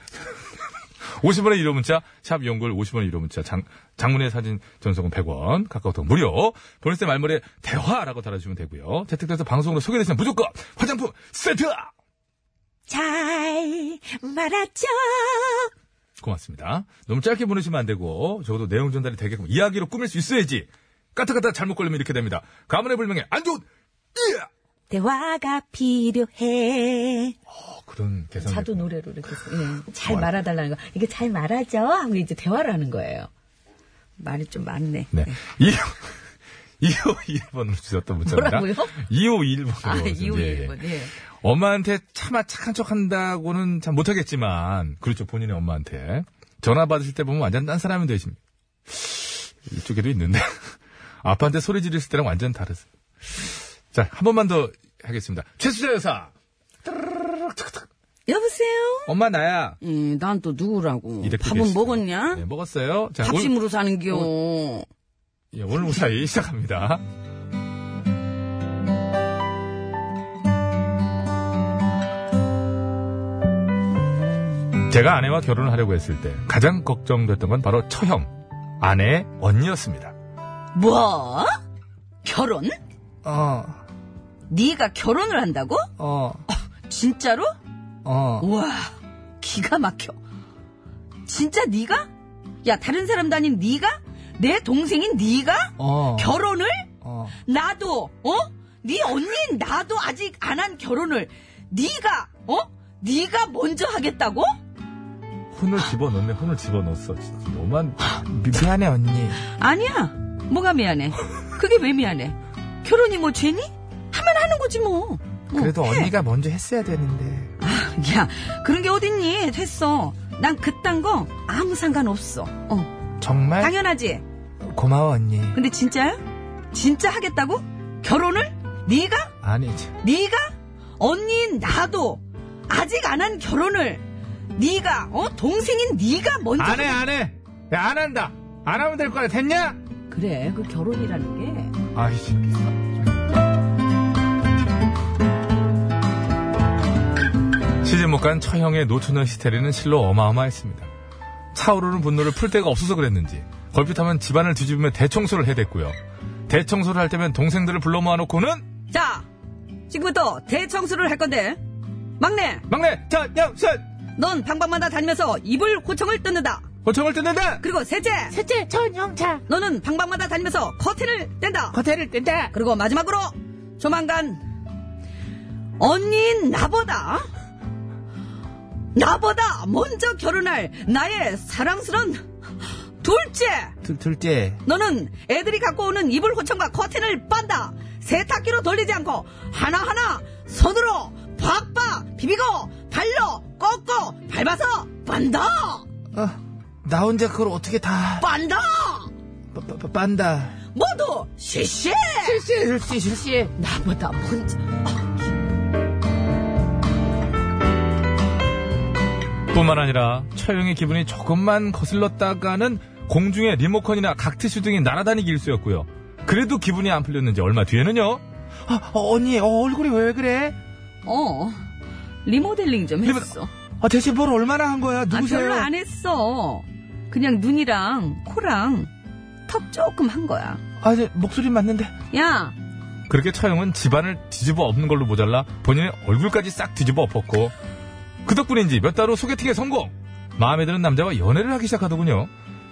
50원의 1호 문자, 샵 연골 50원의 1호 문자, 장, 장문의 사진 전송은 100원, 카카오톡 무료, 보냈을 때 말머리에 대화라고 달아주시면 되고요. 채택돼서 방송으로 소개되시면 무조건 화장품 세트! 잘 말았죠. 고맙습니다. 너무 짧게 보내시면 안 되고, 적어도 내용 전달이 되게끔 이야기로 꾸밀 수 있어야지. 까딱까딱 잘못 걸리면 이렇게 됩니다. 가문의 불명예, 안 좋은, 예! 대화가 필요해. 어, 그런 개성. 자도 노래로 이렇게 예, 잘 고마워요. 말아달라는 거. 이게 잘 말하죠? 하고 이제 대화를 하는 거예요. 말이 좀 많네. 네. 2521번으로 주셨던 문자입니다. 뭐라고요? 2521번으로. 아, 2521번, 예. 엄마한테 차마 착한 척 한다고는 참 못하겠지만, 그렇죠. 본인의 엄마한테. 전화 받으실 때 보면 완전 딴 사람이 되십니다. 이쪽에도 있는데. *laughs* 아빠한테 소리 지르실 때랑 완전 다르세요. 자, 한 번만 더 하겠습니다. 최수자 여사! 여보세요? 엄마 나야. 예, 난 또 누구라고? 이 밥은 계시죠? 먹었냐? 네, 먹었어요. 자, 오늘, 밥심으로 사는겨. 예, 오늘 무사히 *laughs* 시작합니다. 제가 아내와 결혼을 하려고 했을 때 가장 걱정됐던 건 바로 처형, 아내의 언니였습니다. 뭐? 결혼? 어, 네가 결혼을 한다고? 어, 진짜로? 어. 우와, 기가 막혀. 진짜 네가? 야, 다른 사람도 아닌 네가? 내 동생인 네가? 어. 결혼을? 어. 나도, 어? 네 언니인 나도 아직 안 한 결혼을 네가, 어? 네가 먼저 하겠다고? 혼을 집어넣네, 혼을 집어넣었어. 진짜 너만 미, 미안해, 언니. 아니야. 뭐가 미안해? 그게 왜 미안해? 결혼이 뭐 죄니? 하면 하는 거지 뭐. 어, 그래도 해. 언니가 먼저 했어야 되는데. 아, 야, 그런 게 어딨니? 됐어. 난 그딴 거 아무 상관없어. 어, 정말 당연하지. 고마워, 언니. 근데 진짜야? 진짜 하겠다고? 결혼을? 네가? 아니, 참. 네가? 언니인 나도 아직 안 한 결혼을 네가 어 동생인 네가 먼저 안 해, 안 해. 야, 안 한다. 안 하면 될 거야. 됐냐? 그래 그 결혼이라는 게 아이, 새 시집 못 간 처형의 노처녀 히스테리는 실로 어마어마했습니다. 차오르는 분노를 풀 데가 없어서 그랬는지 걸핏하면 집안을 뒤집으며 대청소를 해댔고요. 대청소를 할 때면 동생들을 불러 모아놓고는 자, 지금부터 대청소를 할 건데, 막내, 막내 전영선 넌 방방마다 다니면서 이불 호청을 뜯는다. 호청을 뜯는다. 그리고 셋째, 셋째 전영차 너는 방방마다 다니면서 커튼을 뗀다. 거태를 뜬다. 그리고 마지막으로 조만간 언니인 나보다 나보다 먼저 결혼할 나의 사랑스런 둘째. 둘, 둘째. 너는 애들이 갖고 오는 이불 호청과 커튼을 빤다. 세탁기로 돌리지 않고 하나하나 손으로 팍팍 비비고 발로 꺾고 밟아서 빤다. 어, 나 혼자 그걸 어떻게 다 빤다. 빠- 빠- 빠- 빤다. 모두 실시 실시, 실시, 실시. 나보다 먼저 뿐만 아니라 처형의 기분이 조금만 거슬렀다가는 공중에 리모컨이나 각트슈 등이 날아다니기 일쑤였고요. 그래도 기분이 안 풀렸는지 얼마 뒤에는요. 아, 어, 언니, 어, 얼굴이 왜 그래? 어 리모델링 좀 리모- 했어 아, 대체 뭘 얼마나 한 거야? 아, 누구세요? 별로 안 했어. 그냥 눈이랑 코랑 턱 조금 한 거야. 아, 저 목소리 맞는데. 야, 그렇게 처형은 집안을 뒤집어 엎는 걸로 모자라 본인의 얼굴까지 싹 뒤집어 엎었고 그 덕분인지 몇 달 후 소개팅에 성공 마음에 드는 남자와 연애를 하기 시작하더군요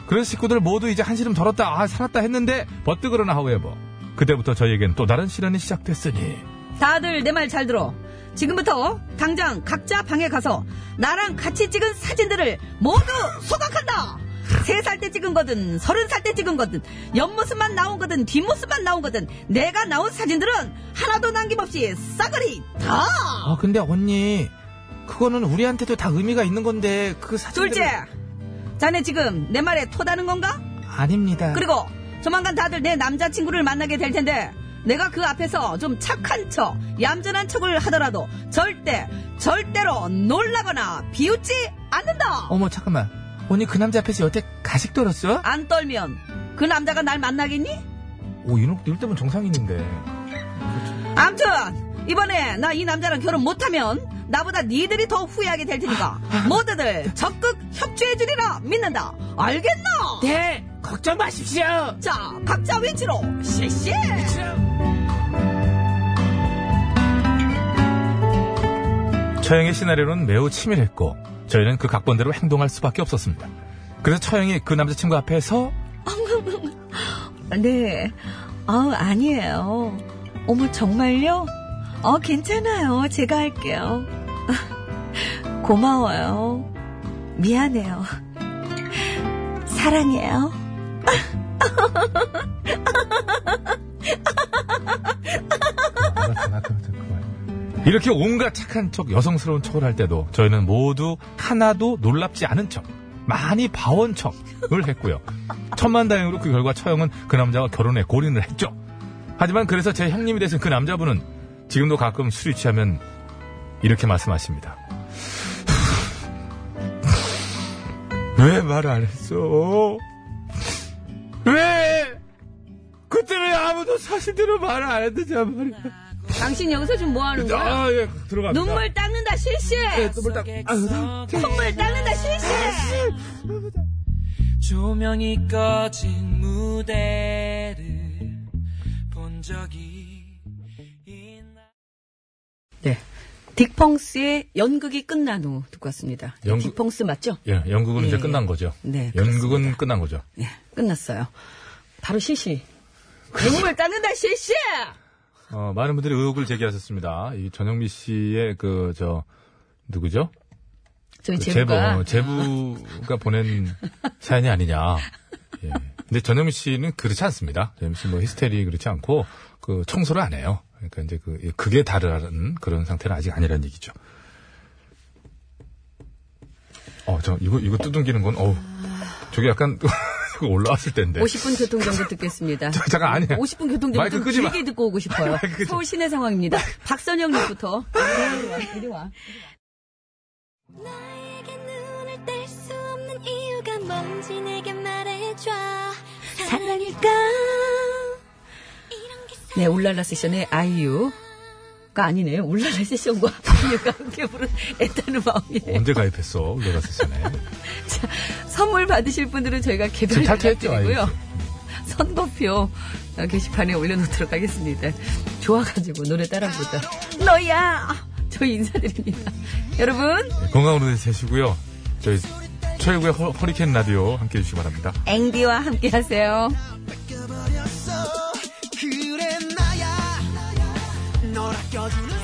그래서 식구들 모두 이제 한시름 덜었다 아 살았다 했는데 버뜩그러나 하우에버 그때부터 저희에겐 또 다른 시련이 시작됐으니 다들 내 말 잘 들어. 지금부터 당장 각자 방에 가서 나랑 같이 찍은 사진들을 모두 소각한다. 세 살 때 찍은 거든 서른 살 때 찍은 거든 옆모습만 나온 거든 뒷모습만 나온 거든 내가 나온 사진들은 하나도 남김없이 싸그리 다. 아, 근데 언니, 그거는 우리한테도 다 의미가 있는 건데, 그 사진. 둘째, 자네 지금 내 말에 토다는 건가? 아닙니다. 그리고 조만간 다들 내 남자친구를 만나게 될 텐데 내가 그 앞에서 좀 착한 척, 얌전한 척을 하더라도 절대, 절대로 놀라거나 비웃지 않는다. 어머, 잠깐만. 언니 그 남자 앞에서 여태 가식 떨었어? 안 떨면 그 남자가 날 만나겠니? 오 이럴 때면 정상인인데 암튼 이번에 나 이 남자랑 결혼 못하면 나보다 니들이 더 후회하게 될 테니까 모두들 적극 협조해주리라 믿는다. 알겠나? 네, 걱정 마십시오. 자, 각자 위치로 실시. 처형의 시나리오는 매우 치밀했고 저희는 그 각본대로 행동할 수밖에 없었습니다 그래서 처형이 그 남자친구 앞에서 *laughs* 네. 아, 아니에요. 어머, 정말요? 어, 괜찮아요. 제가 할게요. *laughs* 고마워요. 미안해요. 사랑해요. *laughs* 이렇게 온갖 착한 척, 여성스러운 척을 할 때도 저희는 모두 하나도 놀랍지 않은 척, 많이 봐온 척을 했고요. 천만다행으로 그 결과 처형은 그 남자와 결혼에 골인을 했죠. 하지만 그래서 제 형님이 되신 그 남자분은 지금도 가끔 술이 취하면 이렇게 말씀하십니다. *sighs* 왜말안 했어? 왜? 그때 왜 아무도 사실대로 말안 했는지 말이야. 당신 여기서 지금 뭐 하는 거야? 아, 예, 들어갑니다. 눈물 닦는다, 실시! 눈물 딱, 아유, 콧물 닦는다, 실시! 조명이 꺼진 무대를 본 적이 딕펑스의 연극이 끝난 후 듣고 왔습니다. 연극- 딕펑스 맞죠? 예, 연극은 예. 이제 끝난 거죠. 네, 연극은 그렇습니다. 끝난 거죠. 네, 끝났어요. 바로 실시. 눈물 닦는다, 실시! 어, 많은 분들이 의혹을 제기하셨습니다. 이 전영미 씨의 그, 저, 누구죠? 저희 그 제부가. 제부, 제부 가 보낸 사연이 아니냐. 예. 근데 전영미 씨는 그렇지 않습니다. 전영미 씨뭐 히스테리 그렇지 않고, 그 청소를 안 해요. 그러니까 이제 그, 이 극에 다르는 그런 상태는 아직 아니라는 얘기죠. 어, 저, 이거, 이거 두둥기는 건, 어우, 저게 약간, *laughs* 올라왔을 텐데. 50분 교통정보 듣겠습니다. 저, 잠깐, 아니야. 50분 교통정보 좀 끄지 마. 길게 듣고 오고 싶어요. 마이크 끄지 서울 시내 상황입니다. 박선영 님부터. 이리 와, 이리 와. 나에게 눈을 뗄수 없는 이유가 뭔지 내게 말해줘 사랑일까 네, 울랄라 세션의 아이유. 가 아니네요. 울랄라 세션과 *laughs* 아이유가 함께 부른 애타는 마음이에요. 언제 가입했어? 내가 세상에. *laughs* 자, 선물 받으실 분들은 저희가 개별 연락드리고요. 아이유. 선거표 어, 게시판에 올려놓도록 하겠습니다. 좋아가지고 노래 따라 부르다. 너야! 저희 인사드립니다. 여러분, 건강으로 되시고요. 저희 최고의 허, 허리케인 라디오 함께 해주시기 바랍니다. 앵디와 함께 하세요. 널 아껴주는